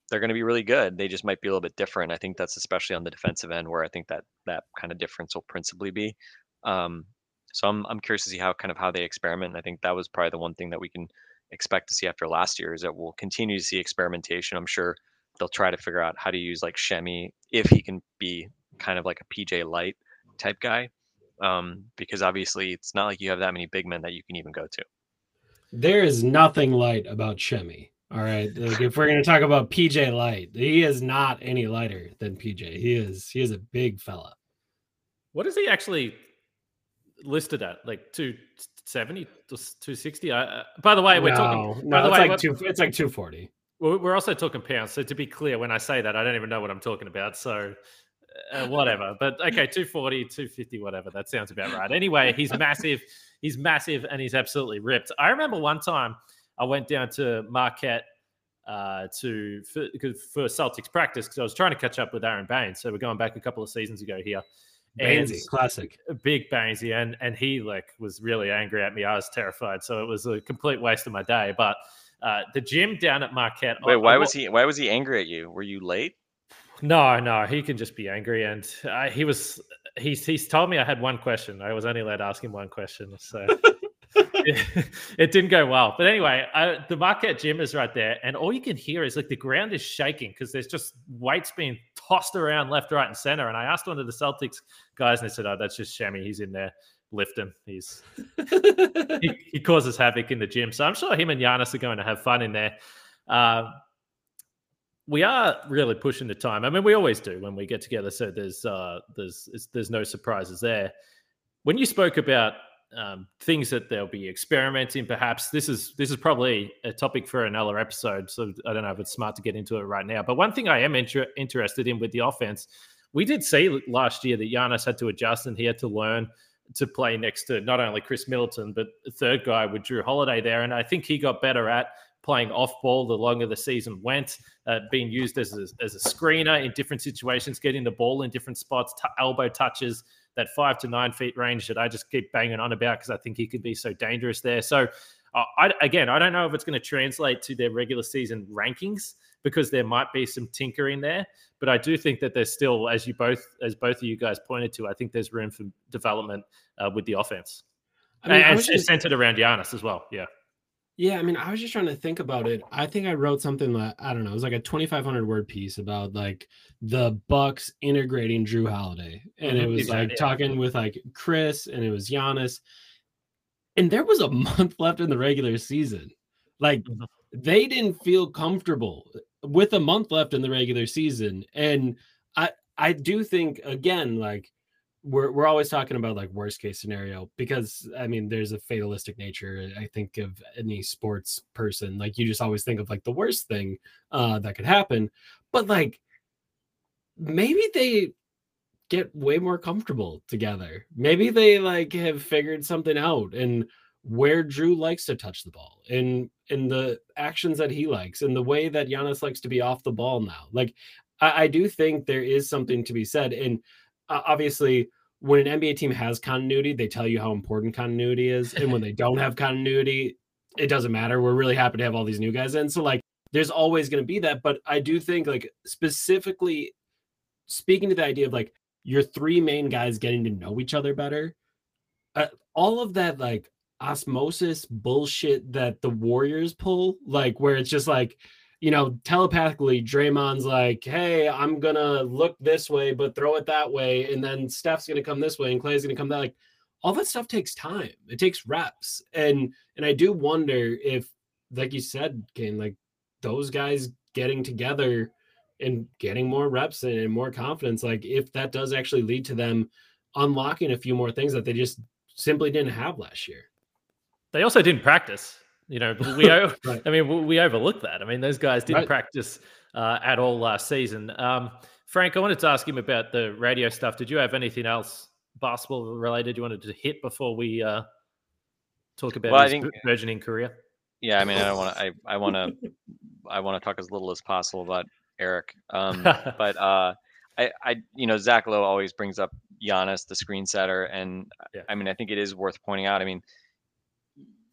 they're going to be really good. They just might be a little bit different. I think that's especially on the defensive end where I think that that kind of difference will principally be. Um, so I'm I'm curious to see how kind of how they experiment. I think that was probably the one thing that we can expect to see after last year is that we'll continue to see experimentation. I'm sure they'll try to figure out how to use like Semi if he can be kind of like a PJ light type guy. Um, because obviously it's not like you have that many big men that you can even go to. There is nothing light about Semi. All right. Like if we're gonna talk about PJ Light, he is not any lighter than PJ. He is he is a big fella. What is he actually listed at? Like 270 to 260? I, uh, by the way, we're no, talking. no, by the it's way, like two. It's like two forty. We're we're also talking pounds. So to be clear, when I say that, I don't even know what I'm talking about. So uh, whatever. But okay, 240, 250, whatever. That sounds about right. Anyway, he's massive. He's massive and he's absolutely ripped. I remember one time I went down to Marquette uh, to for, 'cause- for Celtics practice because I was trying to catch up with Aron Baynes. So we're going back a couple of seasons ago here. And Bainsy, classic. big Bainesy and and he like was really angry at me. I was terrified, so it was a complete waste of my day. But uh, the gym down at Marquette. I- Wait, I why wa- was he? Why was he angry at you? Were you late? No, no, he can just be angry, and uh, he was. He's he's told me I had one question. I was only allowed to ask him one question, so it, it didn't go well. But anyway, I, the Marquette gym is right there, and all you can hear is like the ground is shaking because there's just weights being tossed around left, right, and center. And I asked one of the Celtics guys, and they said, "Oh, that's just Semi. He's in there lift him. He's he, he causes havoc in the gym. So I'm sure him and Giannis are going to have fun in there. Uh, we are really pushing the time. I mean, we always do when we get together. So there's uh, there's there's no surprises there. When you spoke about um, things that they'll be experimenting, perhaps this is this is probably a topic for another episode. So I don't know if it's smart to get into it right now. But one thing I am inter- interested in with the offense, we did see last year that Giannis had to adjust and he had to learn to play next to not only Khris Middleton but third guy with Jrue Holiday there, and I think he got better at playing off ball the longer the season went, uh, being used as a, as a screener in different situations, getting the ball in different spots, t- elbow touches, that five to nine feet range that I just keep banging on about because I think he could be so dangerous there. So, uh, I, again, I don't know if it's going to translate to their regular season rankings because there might be some tinkering there, but I do think that there's still, as you both, as both of you guys pointed to, I think there's room for development uh, with the offense. I mean, I and just- centered around Giannis as well. Yeah. Yeah, I mean, I was just trying to think about it. I think I wrote something like I don't know, it was like a 2500 word piece about like the Bucks integrating Jrue Holiday. And it Mhm. was like talking with like Khris and it was Giannis. And there was a month left in the regular season. Like Mhm. they didn't feel comfortable with a month left in the regular season. And I I do think again, like we're we're always talking about like worst case scenario because I mean there's a fatalistic nature I think of any sports person. Like you just always think of like the worst thing uh that could happen but like maybe they get way more comfortable together. Maybe they like have figured something out and where Jrue likes to touch the ball and in the actions that he likes and the way that Giannis likes to be off the ball now. Like I, I do think there is something to be said and uh, obviously when an NBA team has continuity, they tell you how important continuity is. And when they don't have continuity, it doesn't matter. We're really happy to have all these new guys in. So like there's always going to be that. But I do think like specifically speaking to the idea of like your three main guys getting to know each other better, uh, all of that like osmosis bullshit that the Warriors pull, like where it's just like, you know, telepathically, Draymond's like, hey, I'm gonna look this way, but throw it that way. And then Steph's gonna come this way and Klay's gonna come that like all that stuff takes time. It takes reps. And and I do wonder if, like you said, Kane, like those guys getting together and getting more reps and more confidence, like if that does actually lead to them unlocking a few more things that they just simply didn't have last year. They also didn't practice. You know, we o- Right. I mean, we- we overlook that. I mean, those guys didn't Right. practice uh, at all last season. Um, Frank, I wanted to ask him about the radio stuff. Did you have anything else basketball related you wanted to hit before we uh, talk about Well, I his think- burgeoning career? Yeah, I mean, I don't want to. I I want to. I want to talk as little as possible about Eric. Um, but uh, I I you know Zach Lowe always brings up Giannis, the screen setter, and Yeah. I mean I think it is worth pointing out. I mean,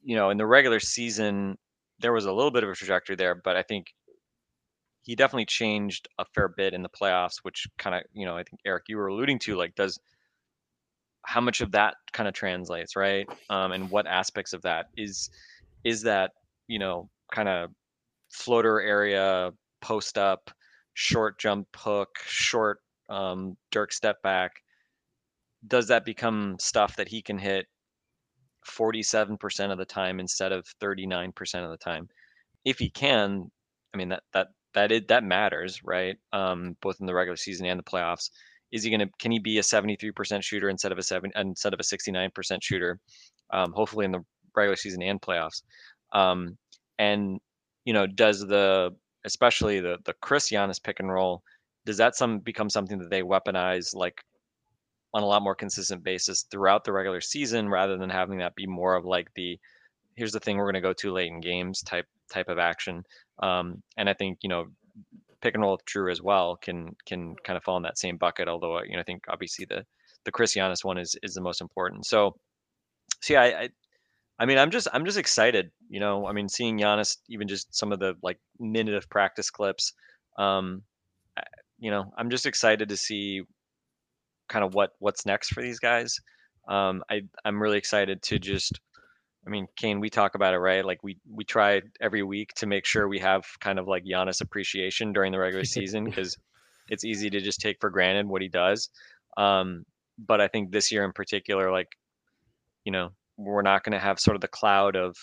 you know, in the regular season there was a little bit of a trajectory there, but I think he definitely changed a fair bit in the playoffs, which kind of you know I think Eric you were alluding to like does how much of that kind of translates right? Um, and what aspects of that? Is is that you know kind of floater area post up short jump hook short um, dirk step back does that become stuff that he can hit 47% of the time instead of 39% of the time if he can i mean that that that it that matters right um, both in the regular season and the playoffs is he going to can he be a 73% shooter instead of a seven instead of a 69% shooter? Um, hopefully in the regular season and playoffs. Um, and you know, does the especially the the Khris Giannis pick and roll does that some become something that they weaponize like on a lot more consistent basis throughout the regular season rather than having that be more of like the here's the thing we're going to go to late in games type type of action um, and i think you know pick and roll with Jrue as well can can kind of fall in that same bucket although you know i think obviously the the chris Giannis one is is the most important so so yeah I, I I mean, I'm just I'm just excited. You know, I mean, seeing Giannis, even just some of the like minute of practice clips. Um, you know, I'm just excited to see kind of what what's next for these guys. Um, I I'm really excited to just. I mean, Kane, we talk about it, right? Like we we try every week to make sure we have kind of like Giannis appreciation during the regular season because it's easy to just take for granted what he does. Um, but I think this year in particular, like, you know, we're not going to have sort of the cloud of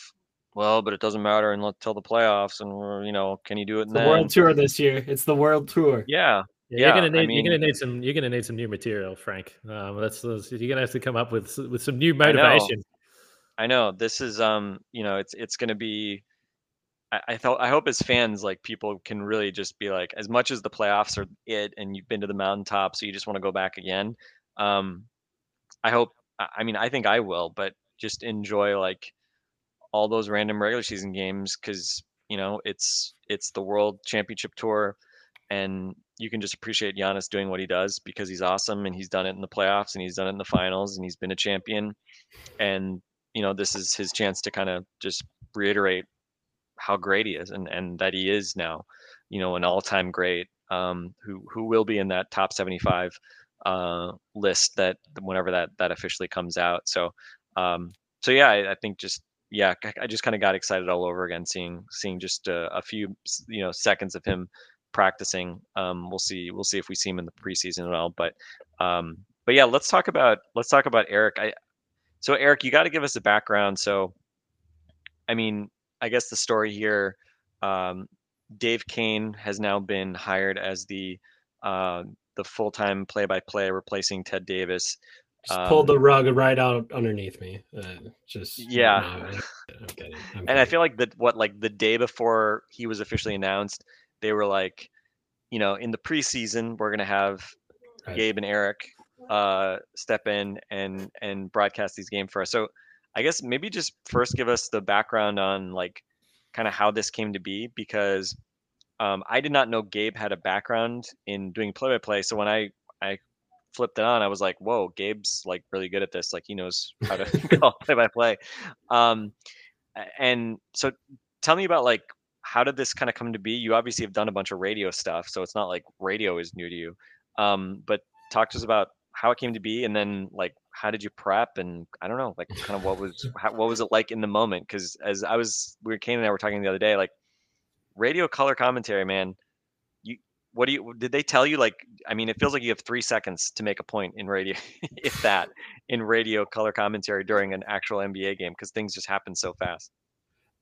well, but it doesn't matter until the playoffs, and you know, can you do it? the world tour this year. It's the world tour. Yeah, yeah, you're gonna need I mean, you're gonna need some you're gonna need some new material, Frank. Um, that's, that's you're gonna have to come up with with some new motivation. I know. I know. This is um, you know, it's it's gonna be. I, I thought I hope as fans, like people can really just be like, as much as the playoffs are it, and you've been to the mountaintop, so you just want to go back again. Um, I hope. I mean, I think I will, but just enjoy like all those random regular season games because you know it's it's the World Championship Tour, and you can just appreciate Giannis doing what he does because he's awesome and he's done it in the playoffs and he's done it in the finals and he's been a champion, and you know this is his chance to kind of just reiterate how great he is and and that he is now, you know, an all time great um, who who will be in that top 75 uh, list that whenever that that officially comes out. So um, so yeah, I, I, think just yeah, I just kind of got excited all over again, seeing seeing just a, a, few you know seconds of him practicing. Um, we'll see we'll see if we see him in the preseason at all, but um, but yeah, let's talk about let's talk about Eric. I so Eric, you got to give us a background. So, I mean, I guess the story here, um, Dave Koehn has now been hired as the uh, the full time play by play replacing Ted Davis. Just um, pulled the rug right out underneath me. Uh, just yeah. I'm kidding. I'm and I feel like that what like the day before he was officially announced, they were like, you know, in the preseason we're gonna have right. Gabe and Eric uh, step in and and broadcast these games for us. So I guess maybe just first give us the background on like kind of how this came to be because um, I did not know Gabe had a background in doing play by play. So when I I flipped it on, I was like, whoa, Gabe's like really good at this. Like he knows how to call play by play. Um, and so tell me about like how did this kind of come to be? You obviously have done a bunch of radio stuff, so it's not like radio is new to you. Um, but talk to us about how it came to be, and then like how did you prep, and I don't know, like kind of what was how, what was it like in the moment? Because as I was, we were Kane and I were talking the other day, like radio color commentary, man You what do you did they tell you like i mean it feels like you have three seconds to make a point in radio if that in radio color commentary during an actual nba game because things just happen so fast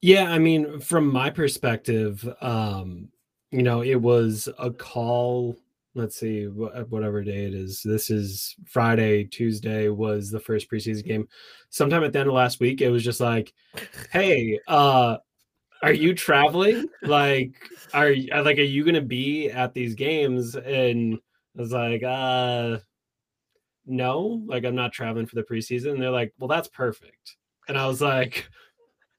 yeah i mean from my perspective um you know it was a call let's see whatever day it is this is friday tuesday was the first preseason game sometime at the end of last week it was just like hey uh are you traveling? like, are uh, like, are you gonna be at these games? And I was like, uh, no, like I'm not traveling for the preseason. And they're like, well, that's perfect. And I was like,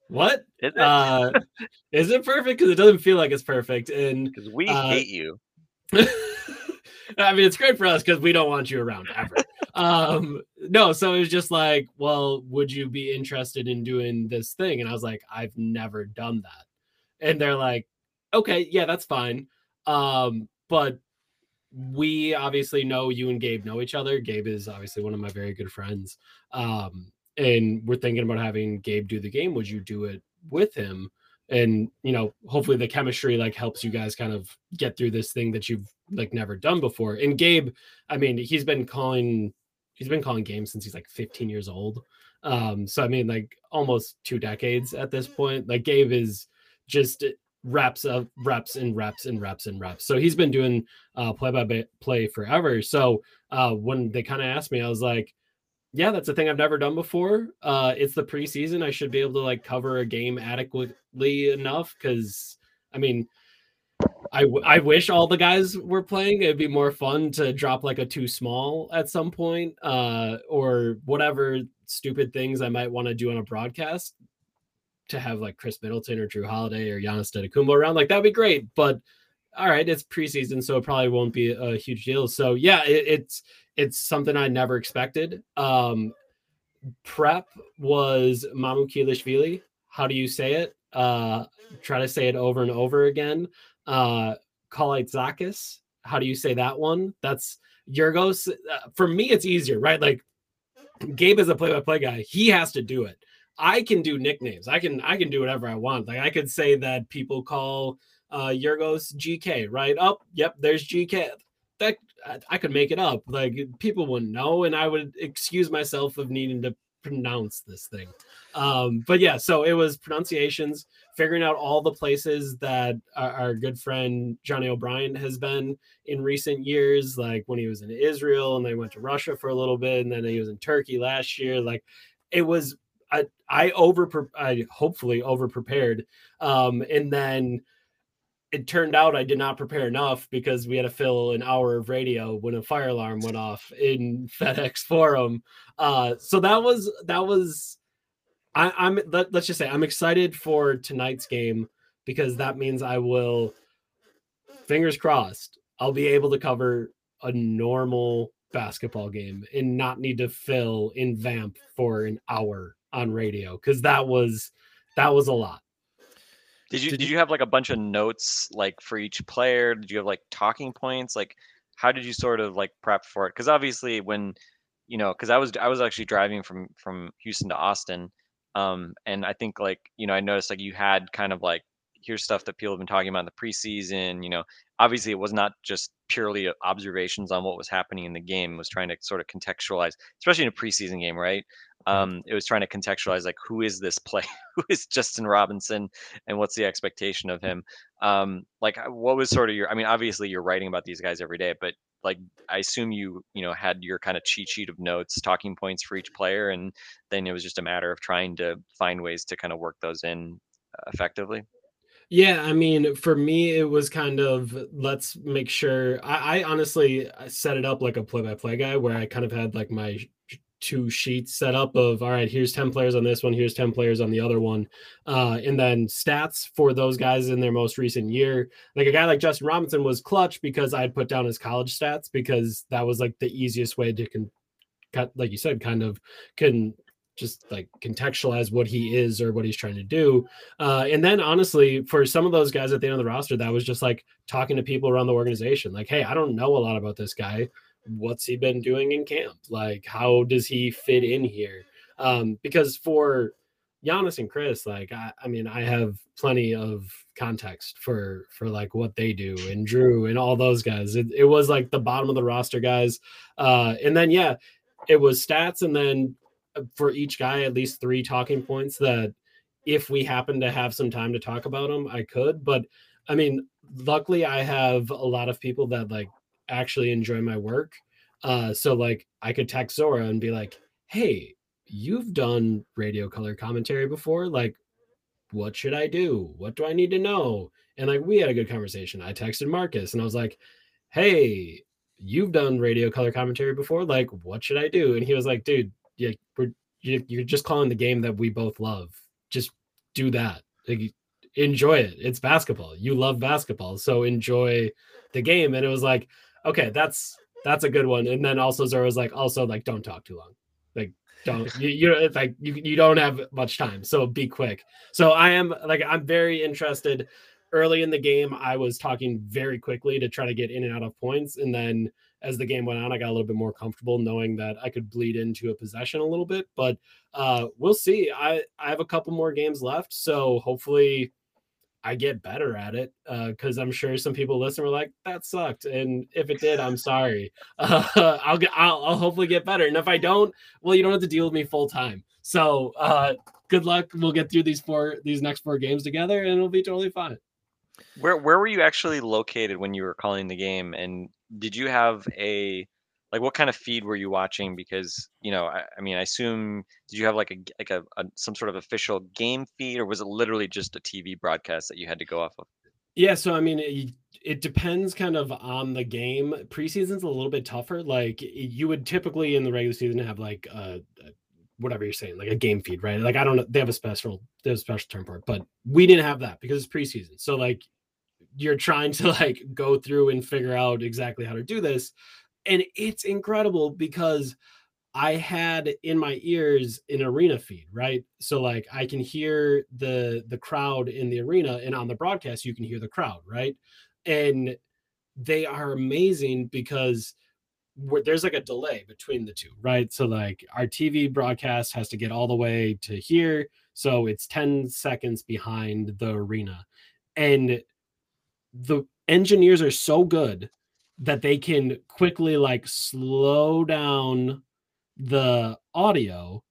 what? Is it, uh, is it perfect? Because it doesn't feel like it's perfect. And because we uh, hate you. I mean, it's great for us because we don't want you around ever um no so it was just like well would you be interested in doing this thing and i was like i've never done that and they're like okay yeah that's fine um but we obviously know you and gabe know each other gabe is obviously one of my very good friends um and we're thinking about having gabe do the game would you do it with him and you know hopefully the chemistry like helps you guys kind of get through this thing that you've like never done before and gabe i mean he's been calling he's been calling games since he's like 15 years old. Um, so I mean, like almost two decades at this point. Like Gabe is just reps of reps and reps and reps and reps. So he's been doing uh, play by play forever. So uh, when they kind of asked me, I was like, yeah, that's a thing I've never done before. Uh, it's the preseason. I should be able to like cover a game adequately enough because I mean, I, w- I wish all the guys were playing. It'd be more fun to drop like a too small at some point, uh, or whatever stupid things I might want to do on a broadcast to have like Khris Middleton or Jrue Holiday or Giannis Antetokounmpo around. Like that'd be great, but all right, it's preseason, so it probably won't be a huge deal. So yeah, it, it's it's something I never expected. Um, prep was Mamukelashvili. How do you say it? Uh, try to say it over and over again. Uh, Kalaitzakis. How do you say that one? That's Yorgos. Uh, for me, it's easier, right? Like Gabe is a play-by-play guy. He has to do it. I can do nicknames. I can I can do whatever I want. Like I could say that people call uh Yorgos GK, right? Up, oh, yep, there's GK. That I could make it up. Like people wouldn't know, and I would excuse myself of needing to pronounce this thing. Um, but yeah, so it was pronunciations, figuring out all the places that our, our, good friend Johnny O'Bryant has been in recent years, like when he was in Israel and they went to Russia for a little bit, and then he was in Turkey last year. Like it was, I, I over, I hopefully over prepared, um, and then it turned out I did not prepare enough because we had to fill an hour of radio when a fire alarm went off in FedEx Forum. Uh, so that was that was I, I'm let, let's just say I'm excited for tonight's game because that means I will fingers crossed I'll be able to cover a normal basketball game and not need to fill in vamp for an hour on radio because that was that was a lot did you did, did you have like a bunch of notes like for each player? Did you have like talking points? Like how did you sort of like prep for it? Because obviously when you know, because I was I was actually driving from from Houston to Austin, um, and I think like you know I noticed like you had kind of like here's stuff that people have been talking about in the preseason. You know, obviously it was not just purely observations on what was happening in the game. It was trying to sort of contextualize, especially in a preseason game, right? Um, it was trying to contextualize like who is this play, who is Justin Robinson, and what's the expectation of him. Um, like what was sort of your? I mean, obviously you're writing about these guys every day, but like I assume you you know had your kind of cheat sheet of notes, talking points for each player, and then it was just a matter of trying to find ways to kind of work those in uh, effectively. Yeah, I mean, for me, it was kind of let's make sure. I, I honestly set it up like a play-by-play guy, where I kind of had like my two sheets set up of all right, here's ten players on this one, here's ten players on the other one, uh, and then stats for those guys in their most recent year. Like a guy like Justin Robinson was clutch because I had put down his college stats because that was like the easiest way to can, like you said, kind of can just like contextualize what he is or what he's trying to do. Uh, and then honestly, for some of those guys at the end of the roster, that was just like talking to people around the organization, like, hey, I don't know a lot about this guy. What's he been doing in camp? Like, how does he fit in here? Um, because for Giannis and Khris, like I, I mean, I have plenty of context for for like what they do and Jrue and all those guys. It, it was like the bottom of the roster guys. Uh, and then yeah, it was stats and then for each guy at least three talking points that if we happen to have some time to talk about them, I could. But I mean, luckily I have a lot of people that like actually enjoy my work. Uh, so like I could text Zora and be like, "Hey, you've done radio color commentary before. Like, what should I do? What do I need to know?" And like we had a good conversation. I texted Marcus and I was like, "Hey, you've done radio color commentary before. Like, what should I do?" And he was like, "Dude, yeah, we're you're just calling the game that we both love. Just do that. Like, enjoy it. It's basketball. You love basketball, so enjoy the game. And it was like, okay, that's that's a good one. And then also Zora was like, also like, don't talk too long. Like, don't you, you like you you don't have much time, so be quick. So I am like I'm very interested. Early in the game, I was talking very quickly to try to get in and out of points, and then as the game went on, I got a little bit more comfortable knowing that I could bleed into a possession a little bit. But uh, we'll see. I I have a couple more games left, so hopefully I get better at it. Because uh, I'm sure some people listen were like, "That sucked," and if it did, I'm sorry. Uh, I'll get I'll, I'll hopefully get better. And if I don't, well, you don't have to deal with me full time. So uh, good luck. We'll get through these four these next four games together, and it'll be totally fine. Where where were you actually located when you were calling the game? And did you have a like what kind of feed were you watching? Because you know, I, I mean, I assume did you have like a like a, a some sort of official game feed, or was it literally just a TV broadcast that you had to go off of? Yeah, so I mean, it, it depends kind of on the game. Preseason's a little bit tougher. Like you would typically in the regular season have like uh uh, whatever you're saying, like a game feed, right? Like I don't know, they have a special they have a special term for it, but we didn't have that because it's preseason. So like you're trying to like go through and figure out exactly how to do this, and it's incredible because I had in my ears an arena feed, right? So like I can hear the the crowd in the arena and on the broadcast you can hear the crowd, right? And they are amazing because there's like a delay between the two, right? So like our TV broadcast has to get all the way to here, so it's 10 seconds behind the arena. And the engineers are so good that they can quickly like slow down the audio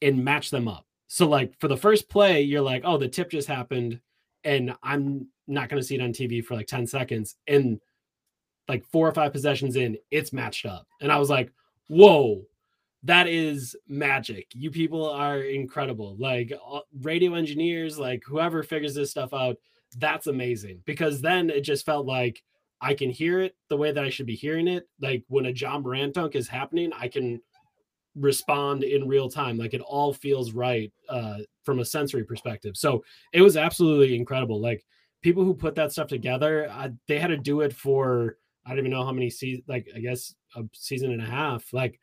and match them up. So like for the first play, you're like, oh, the tip just happened, and I'm not going to see it on TV for like 10 seconds. And like four or five possessions in, it's matched up. And I was like, whoa, that is magic. You people are incredible. Like uh, radio engineers, like whoever figures this stuff out, that's amazing. Because then it just felt like I can hear it the way that I should be hearing it. Like when a Ja Morant dunk is happening, I can respond in real time like it all feels right uh from a sensory perspective so it was absolutely incredible like people who put that stuff together I, they had to do it for i don't even know how many seasons like i guess a season and a half like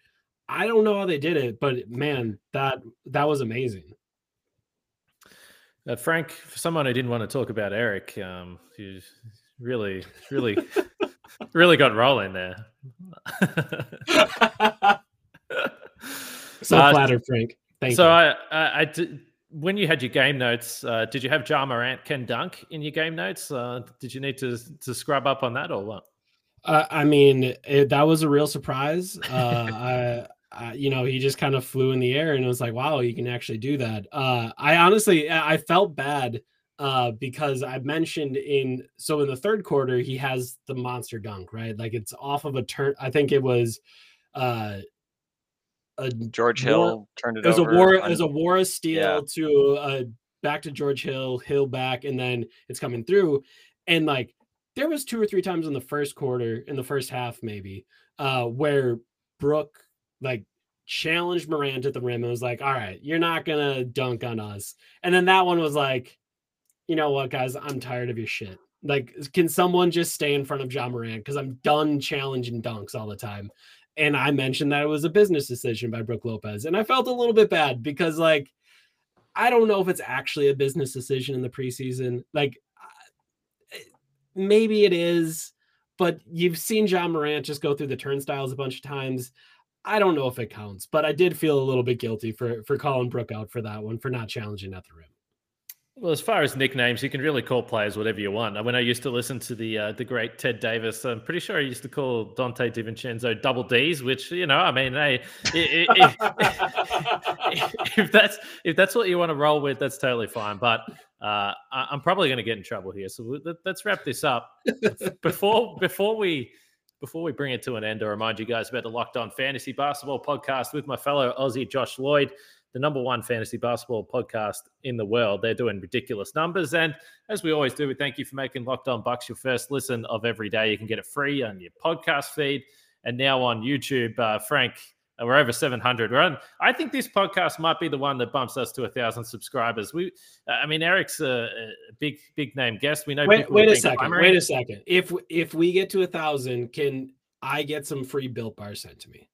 i don't know how they did it but man that that was amazing Uh, Frank, for someone who didn't want to talk about Eric, um, you really, really, really got rolling there. so Uh, flattered frank thank so you I, I, I when you had your game notes, uh, did you have Ja Morant can dunk in your game notes? Uh, did you need to to scrub up on that or what? Uh, I mean, it, that was a real surprise. Uh, I, I, you know, he just kind of flew in the air, and it was like, wow, you can actually do that. Uh, I honestly, I felt bad uh, because I mentioned in so in the third quarter he has the monster dunk, right? Like it's off of a turn. I think it was uh, a George War- Hill turned it, it was a over. war. It on- was a war of steel Yeah. to uh, back to George Hill, Hill back, and then it's coming through. And like there was two or three times in the first quarter, in the first half, maybe, uh, where Brook like challenged Morant at the rim and was like, "All right, you're not gonna dunk on us." And then that one was like, "You know what, guys? I'm tired of your shit." Like, can someone just stay in front of Ja Morant? Because I'm done challenging dunks all the time. And I mentioned that it was a business decision by Brook Lopez. And I felt a little bit bad because, like, I don't know if it's actually a business decision in the preseason. Like, uh, maybe it is, but you've seen Ja Morant just go through the turnstiles a bunch of times. I don't know if it counts, but I did feel a little bit guilty for for calling Brook out for that one for not challenging at the rim. Well, as far as nicknames, you can really call players whatever you want. When I used to listen to the uh, the great Ted Davis, I'm pretty sure I used to call Dante DiVincenzo double D's, which you know, I mean, hey, i- i- if, if that's if that's what you want to roll with, that's totally fine. But uh, I'm probably going to get in trouble here, so let's wrap this up. Before before we before we bring it to an end, I remind you guys about the Locked On Fantasy Basketball Podcast with my fellow Aussie Josh Lloyd the number one fantasy basketball podcast in the world. They're doing ridiculous numbers. And as we always do, we thank you for making Locked On Bucks your first listen of every day. You can get it free on your podcast feed and now on YouTube. Uh, Frank, uh, we're over 700. We're on, I think this podcast might be the one that bumps us to a thousand subscribers. We, uh, I mean, Eric's a, a big, big name guest. We know. wait, wait a second. primary- Wait a second. If if we get to a thousand, can I get some free built bar sent to me?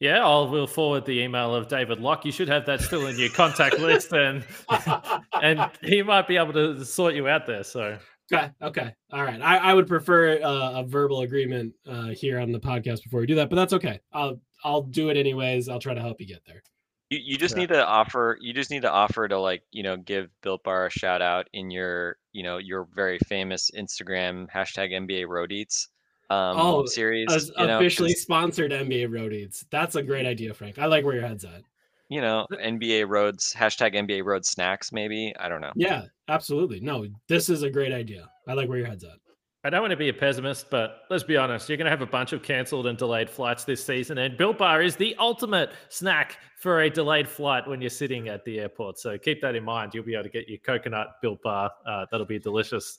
Yeah, I'll we'll forward the email of David Locke. You should have that still in your contact list, and and he might be able to sort you out there. So Okay. Okay. All right. I, I would prefer uh, a verbal agreement uh, here on the podcast before we do that, but that's okay. I'll I'll do it anyways. I'll try to help you get there. You, you just Yeah. need to offer. You just need to offer to like you know give Built Bar a shout out in your you know your very famous Instagram hashtag NBA Road Eats um, Oh, series. As you know, officially 'cause- sponsored NBA Road Eats. That's a great idea, Frank. I like where your head's at. you know, NBA roads hashtag NBA road snacks. Maybe I don't know. Yeah, absolutely. No, this is a great idea. I like where your head's at. I don't want to be a pessimist, but let's be honest. You're going to have a bunch of cancelled and delayed flights this season, and Built Bar is the ultimate snack for a delayed flight when you're sitting at the airport. So keep that in mind. You'll be able to get your coconut Built Bar. Uh, that'll be delicious.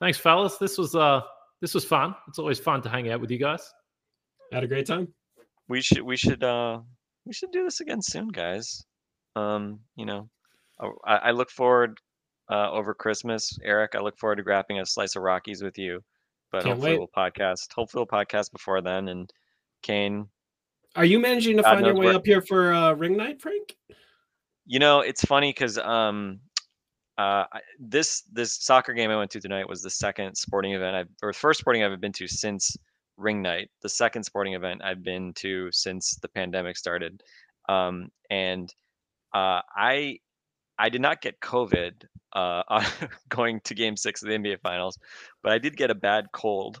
Thanks, fellas. This was uh, this was fun. It's always fun to hang out with you guys. Had a great time. We should we should uh we should do this again soon, guys. Um, you know, I, I look forward uh, over Christmas. Eric, I look forward to grabbing a slice of Rockies with you. But Can't hopefully wait. we'll podcast. Hopefully we'll podcast before then. And Kane, Are you managing to God find your way where- up here for uh, ring night, Frank? you know, it's funny because um, uh, this this soccer game I went to tonight was the second sporting event I've or first sporting event I've been to since ring night. The second sporting event I've been to since the pandemic started. Um, and uh, I I did not get COVID uh, going to Game Six of the NBA Finals, but I did get a bad cold,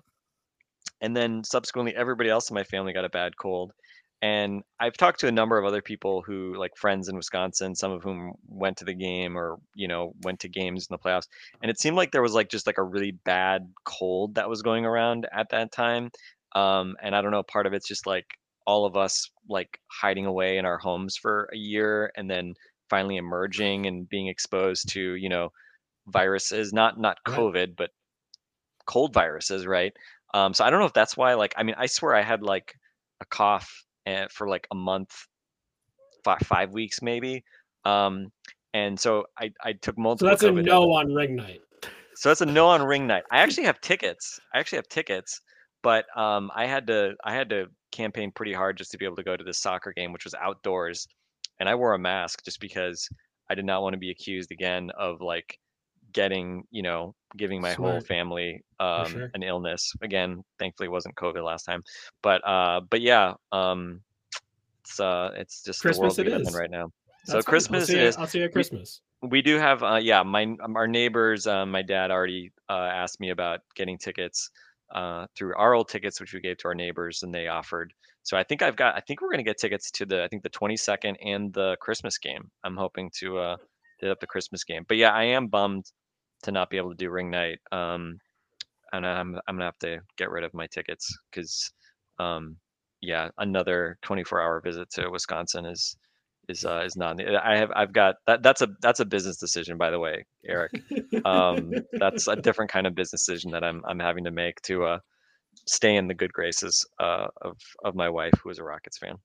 and then subsequently everybody else in my family got a bad cold. And I've talked to a number of other people who, like friends in Wisconsin, some of whom went to the game or you know went to games in the playoffs, and it seemed like there was like just like a really bad cold that was going around at that time. Um, and I don't know, part of it's just like all of us like hiding away in our homes for a year and then finally emerging and being exposed to you know viruses not not covid but cold viruses right um so i don't know if that's why like i mean i swear i had like a cough uh, for like a month five, five weeks maybe um and so i i took multiple So that's a no on ring night. so that's a no on ring night. I actually have tickets. I actually have tickets, but um, I had to I had to campaign pretty hard just to be able to go to this soccer game, which was outdoors, and I wore a mask just because I did not want to be accused again of like getting you know giving my whole family um, sure. an illness. Again, thankfully it wasn't COVID last time, but uh, but yeah, um, it's uh, it's just Christmas the world we live in right now. That's so. Christmas I'll is You, I'll see you at Christmas. we do have uh yeah my um, our neighbors um, my dad already uh, asked me about getting tickets uh through our old tickets which we gave to our neighbors and they offered so i think i've got i think we're going to get tickets to the i think the 22nd and the christmas game i'm hoping to uh hit up the christmas game but yeah i am bummed to not be able to do ring night um and i'm i'm gonna have to get rid of my tickets because um yeah another 24 hour visit to wisconsin is is uh, is not. I have I've got that. That's a that's a business decision, by the way, Eric. Um, that's a different kind of business decision that I'm I'm having to make to uh, stay in the good graces uh, of of my wife, who is a Rockets fan.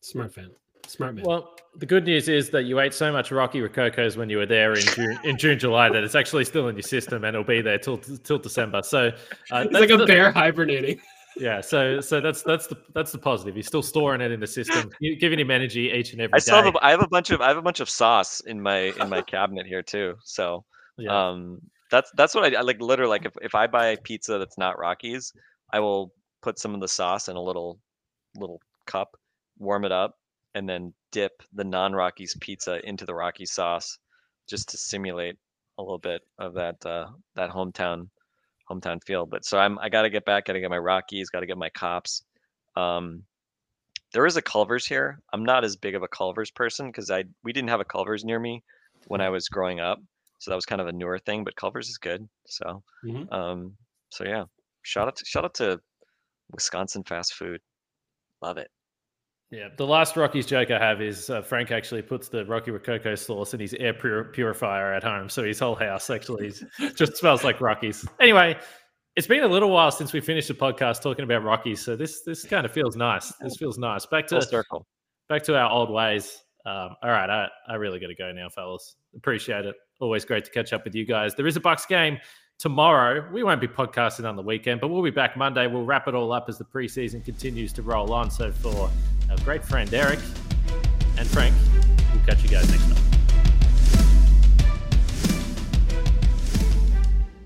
Smart fan. Smart man. Well, the good news is that you ate so much Rocky Rococos when you were there in June, in June, July that it's actually still in your system and it'll be there till till December. So uh, He's that's like a the- bear hibernating. Yeah, so so that's that's the that's the positive. He's still storing it in the system, you- giving him energy each and every I still day. have a, I have a bunch of I have a bunch of sauce in my in my cabinet here too. So yeah. um, that's that's what I, I like. Literally, like if, if I buy pizza that's not Rockies, I will put some of the sauce in a little little cup, warm it up, and then dip the non Rockies pizza into the Rocky sauce, just to simulate a little bit of that uh, that hometown hometown feel. But so I'm I got to get back. Got to get my Rockies. Got to get my Kopp's. Um, there is a Culver's here. I'm not as big of a Culver's person because I we didn't have a Culver's near me when I was growing up, so that was kind of a newer thing. But Culver's is good. So, Mhm. um, so yeah, shout out to shout out to Wisconsin fast food. Love it. Yeah, the last Rockies joke I have is uh, Frank actually puts the Rocky Rococo sauce in his air pur- purifier at home, so his whole house actually just smells like Rockies. Anyway, it's been a little while since we finished the podcast talking about Rockies, so this this kind of feels nice. This feels nice. Back Full to circle. back to our old ways. Um, all right, I, I really got to go now, fellas. Appreciate it. Always great to catch up with you guys. There is a Bucks game tomorrow. We won't be podcasting on the weekend, but we'll be back Monday. We'll wrap it all up as the preseason continues to roll on. So for our great friend Eric and Frank, we'll catch you guys next time.